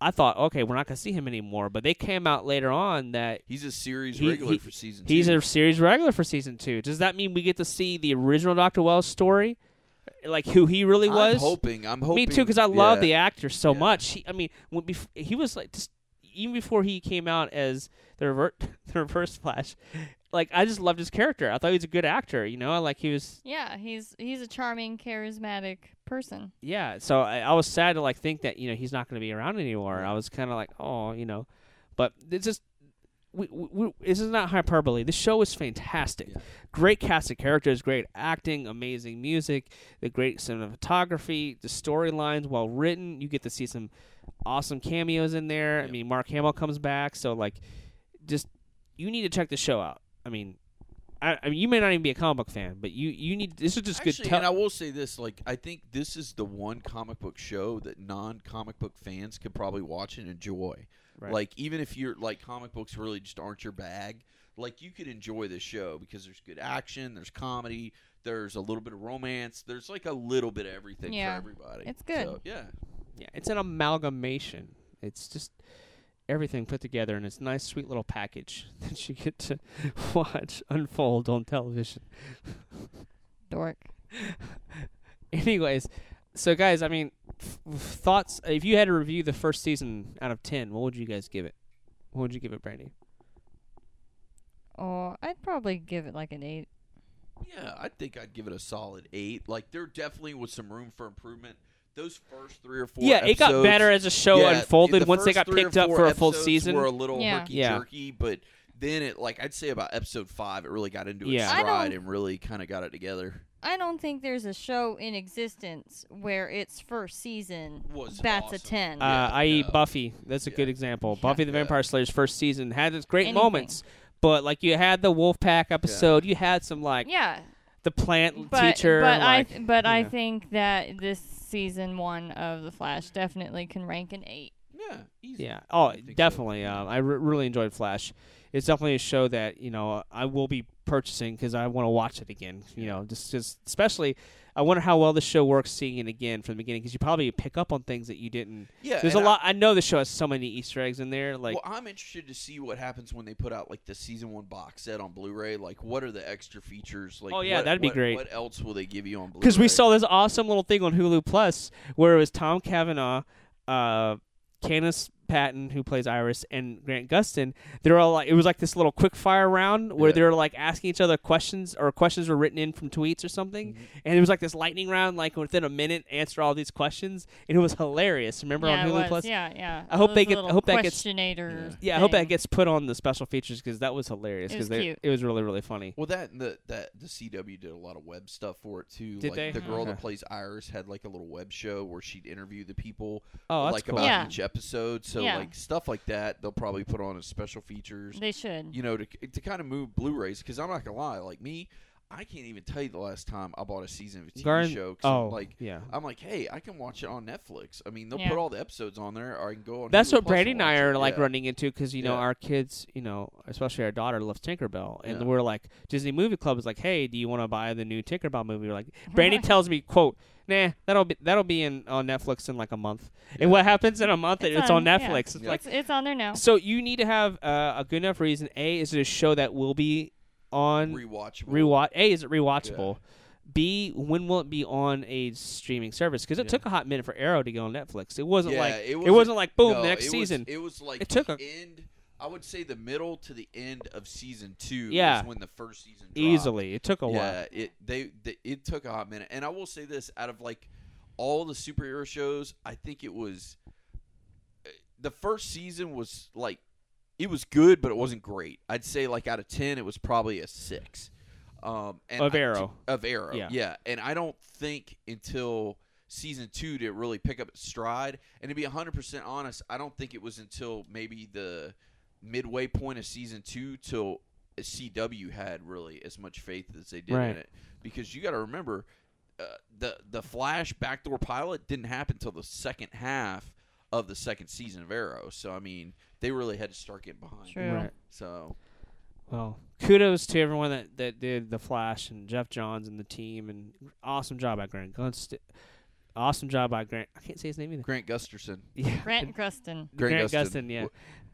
A: I thought, okay, we're not going to see him anymore. But they came out later on that
B: He's a series
A: He-
B: regular
A: he-
B: for season
A: he's
B: two.
A: a series regular for season two. Does that mean we get to see the original Dr. Wells story? Like who he really
B: I'm
A: was?
B: hoping. I'm hoping.
A: Me too, because I love the actor so
B: Yeah.
A: much. He, I mean, when bef- he was like, just, even before he came out as the revert, the reverse Flash, like I just loved his character. I thought he was a good actor. You know, like he was,
D: Yeah, he's he's a charming, charismatic person.
A: yeah. So I, I was sad to like think that you know he's not going to be around anymore. I was kind of like, oh, you know, but it's just. We, we, we, this is not hyperbole. This show is fantastic.
B: Yeah.
A: Great cast of characters, great acting, amazing music, the great cinematography, the storylines well written. You get to see some awesome cameos in there. I mean, Mark Hamill comes back, so like, just you need to check the show out. I mean, I, I mean, you may not even be a comic book fan, but you you need this is just
B: Actually,
A: good. tel-
B: and I will say this: like, I think this is the one comic book show that non-comic book fans could probably watch and enjoy.
A: Right.
B: Like, even if you're like comic books really just aren't your bag, like you could enjoy this show because there's good action, there's comedy, there's a little bit of romance, there's like a little bit of everything
D: Yeah.
B: for everybody.
D: It's good.
B: So, yeah.
A: yeah, it's an amalgamation. It's just everything put together in this nice, sweet little package that you get to watch unfold on television.
D: Dork.
A: Anyways, so guys, I mean, f- f- thoughts. If you had to review the first season out of ten, what would you guys give it? What would you give it, Brandy?
D: Oh, I'd probably give it like an eight.
B: Yeah, I think I'd give it a solid eight. Like, there definitely was some room for improvement. Those first three or four
A: yeah, it got better as the show
B: Yeah,
A: unfolded.
B: the
A: Once they got picked up for a full season,
B: were a little
D: Yeah.
B: herky
A: Yeah.
B: jerky, but then it like I'd say about episode five, it really got into
A: Yeah.
B: its
D: I
B: stride and really kind of got it together.
D: I don't think there's a show in existence where its first season
B: Was
D: bats
B: awesome.
D: a ten.
A: uh,
B: Yeah,
A: i.e.,
B: no.
A: Buffy. That's a
B: Yeah.
A: good example.
D: Yeah.
A: Buffy the
B: Yeah.
A: Vampire Slayer's first season had its great
D: Anything.
A: moments, but like you had the Wolfpack episode, you had some like
D: yeah,
A: the plant
D: but
A: teacher.
D: but
A: like,
D: I but I
A: know.
D: think that this season one of the Flash definitely can rank an eight.
B: Yeah, easy.
A: Yeah. Oh,
B: I think so.
A: definitely. Um, I re- really enjoyed Flash. It's definitely a show that you know I will be purchasing because I want to watch it again. You know, just just especially I wonder how well the show works seeing it again from the beginning because you probably pick up on things that you didn't.
B: Yeah,
A: There's a
B: I-
A: lot. I know the show has so many Easter eggs in there. Like,
B: well, I'm interested to see what happens when they put out like the season one box set on Blu-ray. Like, what are the extra features? Like,
A: Oh, yeah,
B: what-
A: that'd be
B: what-
A: great.
B: What else will they give you on Blu-ray?
A: because we saw this awesome little thing on Hulu Plus where it was Tom Cavanagh, uh, Candice Patton, who plays Iris, and Grant Gustin. They're all like, it was like this little quick fire round where
B: Yeah.
A: they were like asking each other questions, or questions were written in from tweets or something,
B: Mm-hmm.
A: and it was like this lightning round, like within a minute, answer all these questions, and it was hilarious. Remember
D: yeah,
A: on Hulu. Plus?
D: Yeah, yeah.
A: I hope
D: Those
A: they get- I hope that gets-
D: questionator
A: Yeah, I hope that gets put on the special features because that was hilarious.
D: It was
A: Because
D: cute.
A: it was really really funny.
B: Well, that the that the CW did a lot of web stuff for it too.
A: Did
B: like
A: they?
B: the girl
A: Okay.
B: that plays Iris had like a little web show where she'd interview the people
A: Oh, that's
B: like
A: cool.
B: about
D: Yeah.
B: each episode. So
D: Yeah.
B: like stuff like that, they'll probably put on as special features.
D: They should.
B: you know, to to kind of move Blu-rays. Because I'm not gonna lie, like me, I can't even tell you the last time I bought a season of a TV
A: Garden-
B: show. 'cause
A: oh,
B: I'm like
A: yeah.
B: I'm like, hey, I can watch it on Netflix. I mean, they'll
D: Yeah.
B: put all the episodes on there, or I can go on.
A: That's
B: Hulu
A: what
B: Plus
A: Brandy
B: and
A: and I are
B: it.
A: like
B: Yeah.
A: running into because you know
B: Yeah.
A: our kids, you know, especially our daughter loves Tinkerbell, and
B: Yeah.
A: we're like Disney Movie Club is like, hey, do you want to buy the new Tinkerbell movie? We're like, Brandy tells me, quote, nah, that'll be that'll be in on Netflix in like a month. And what happens in a month? It's, on,
D: yeah.
A: Netflix. It's
B: Yeah.
A: like
D: it's, it's on there now.
A: so you need to have uh, a good enough reason. A is it a show that will be on
B: rewatchable.
A: rewatch. A is it rewatchable. B when will it be on a streaming service? Because it
B: Yeah.
A: took a hot minute for Arrow to go on Netflix. It wasn't
B: Yeah,
A: like
B: it
A: it
B: wasn't-
A: wasn't like boom
B: No,
A: next
B: it was-
A: season.
B: it was like
A: It took
B: the
A: a-
B: end. I would say the middle to the end of season two.
A: Yeah.
B: is when the first season dropped.
A: Easily, it took a while.
B: Yeah, it they, they it took a hot minute, and I will say this: out of like all the superhero shows, I think it was uh, the first season was like it was good, but it wasn't great. I'd say like out of ten, it was probably a six. Um, and
A: Of
B: I-
A: Arrow.
B: of Arrow,
A: Yeah.
B: yeah, and I don't think until season two did it really pick up its stride. And to be hundred percent honest, I don't think it was until maybe the midway point of season two till CW had really as much faith as they did
A: Right.
B: in it. Because you got to remember, uh, the the Flash backdoor pilot didn't happen until the second half of the second season of Arrow. So I mean, they really had to start getting behind.
D: True.
A: Right.
B: So
A: Well, kudos to everyone that, that did the Flash and Geoff Johns and the team, and awesome job by Grant Gunst. Awesome job by Grant. I can't say his name either.
B: Grant Gusterson,
A: Yeah,
D: Grant Grustin.
A: Grant,
B: Grant
A: Gustin.
B: Gustin.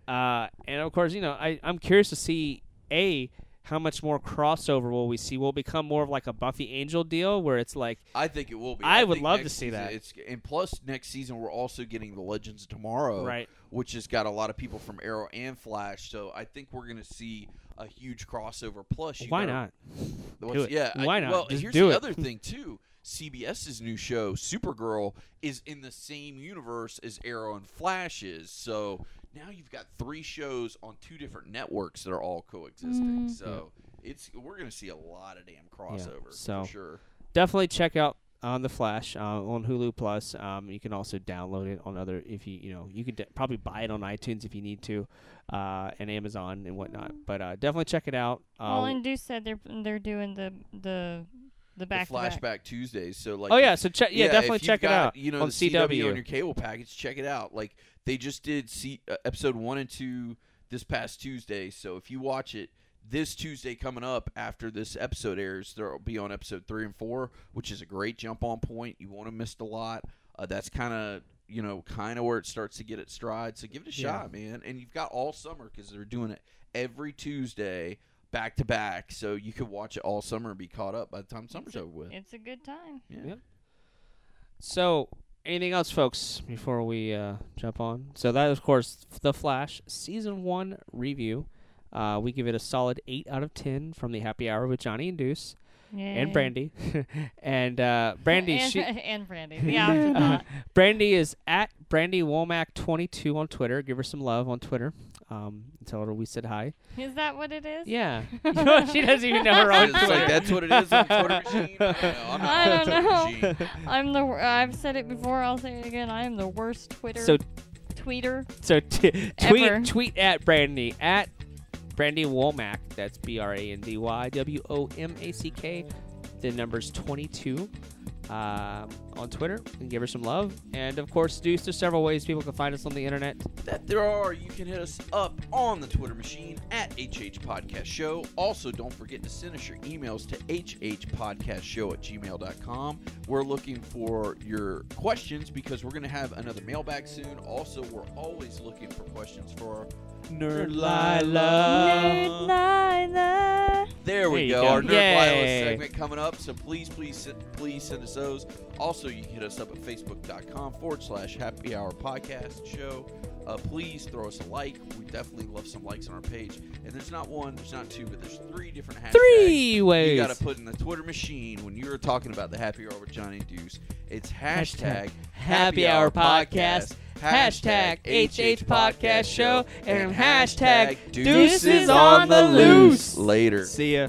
A: Yeah, uh, and of course, you know, I I'm curious to see a how much more crossover will we see? Will it become more of like a Buffy Angel deal where it's like
B: I think it will be.
A: I would love to see that.
B: It's and plus next season we're also getting the Legends of Tomorrow,
A: Right.
B: Which has got a lot of people from Arrow and Flash. So I think we're going to see a huge crossover. Plus, you
A: why
B: gotta-
A: not? Do it.
B: Yeah, I-
A: Why not?
B: Well,
A: Just
B: here's the
A: it.
B: other thing too. CBS's new show, Supergirl, is in the same universe as Arrow and Flash is. So now you've got three shows on two different networks that are all coexisting.
D: Mm.
B: So it's we're going to see a lot of damn crossover
A: so-
B: for sure.
A: Definitely check out on the Flash uh, on Hulu Plus. Um, you can also download it on other if you you know you could de- probably buy it on iTunes if you need to, uh, and Amazon and whatnot. But uh, definitely check it out. Uh,
D: well, and Deuce said they're they're doing the the the back
B: the flashback Tuesdays. So like,
A: oh yeah, so check yeah,
B: if
A: definitely
B: you've
A: check it out
B: You know,
A: on
B: the
A: CW.
B: on your cable package. Check it out. Like they just did see uh, episode one and two this past Tuesday. So if you watch it this Tuesday coming up after this episode airs, there'll be on episode three and four, which is a great jump on point. You won't have missed a lot. Uh, that's kind of you know kind of where it starts to get its stride. So give it a
A: Yeah.
B: shot, man. And you've got all summer because they're doing it every Tuesday. Back to back, so you could watch it all summer and be caught up by the time summer's over with.
D: It's a good time.
B: Yeah.
A: Yep. So, anything else, folks, before we uh, jump on? So that is, of course, The Flash season one review. Uh, we give it a solid eight out of ten from the Happy Hour with Johnny and Deuce
D: Yeah.
A: and Brandy. and uh, Brandy,
D: and,
A: she,
D: and Brandy. Yeah.
A: uh. Brandy is at Brandy Womack twenty two on Twitter. Give her some love on Twitter. Um, tell her we said hi.
D: Is that what it is?
A: Yeah, You she doesn't even know her own
B: It's
A: Twitter.
B: like that's what it is on Twitter machine. I don't know. I'm not
D: I don't know.
B: Machine.
D: I'm the. Wor- I've said it before. I'll say it again. I am the worst Twitter.
A: So
D: tweeter.
A: So t-
D: Ever.
A: tweet tweet at Brandy at Brandy Womack. That's B R A N D Y W O M A C K. The number's twenty two. um, on Twitter and give her some love. And of course, there's several ways people can find us on the internet.
B: that there are. You can hit us up on the Twitter machine at HH Podcast Show. Also, don't forget to send us your emails to hhpodcastshow at gmail.com. We're looking for your questions because we're going to have another mailbag soon. Also, we're always looking for questions for our Nerd
A: Lila.
D: Nerd Lila.
B: There we
A: There
B: go.
A: go.
B: Our Nerd
A: Yay.
B: Lila segment coming up. So please, please, please send us those. Also, you can hit us up at facebook.com forward slash happy hour podcast show. Uh, please throw us a like. We definitely love some likes on our page. And there's not one, there's not two, but there's three different hashtags.
A: Three ways.
B: You got to put in the Twitter machine when you're talking about the happy hour with Johnny Deuce. It's hashtag
A: Happy Hour Podcast, hashtag HH Podcast Show, and hashtag Deuces on the Loose.
B: Later.
A: See ya.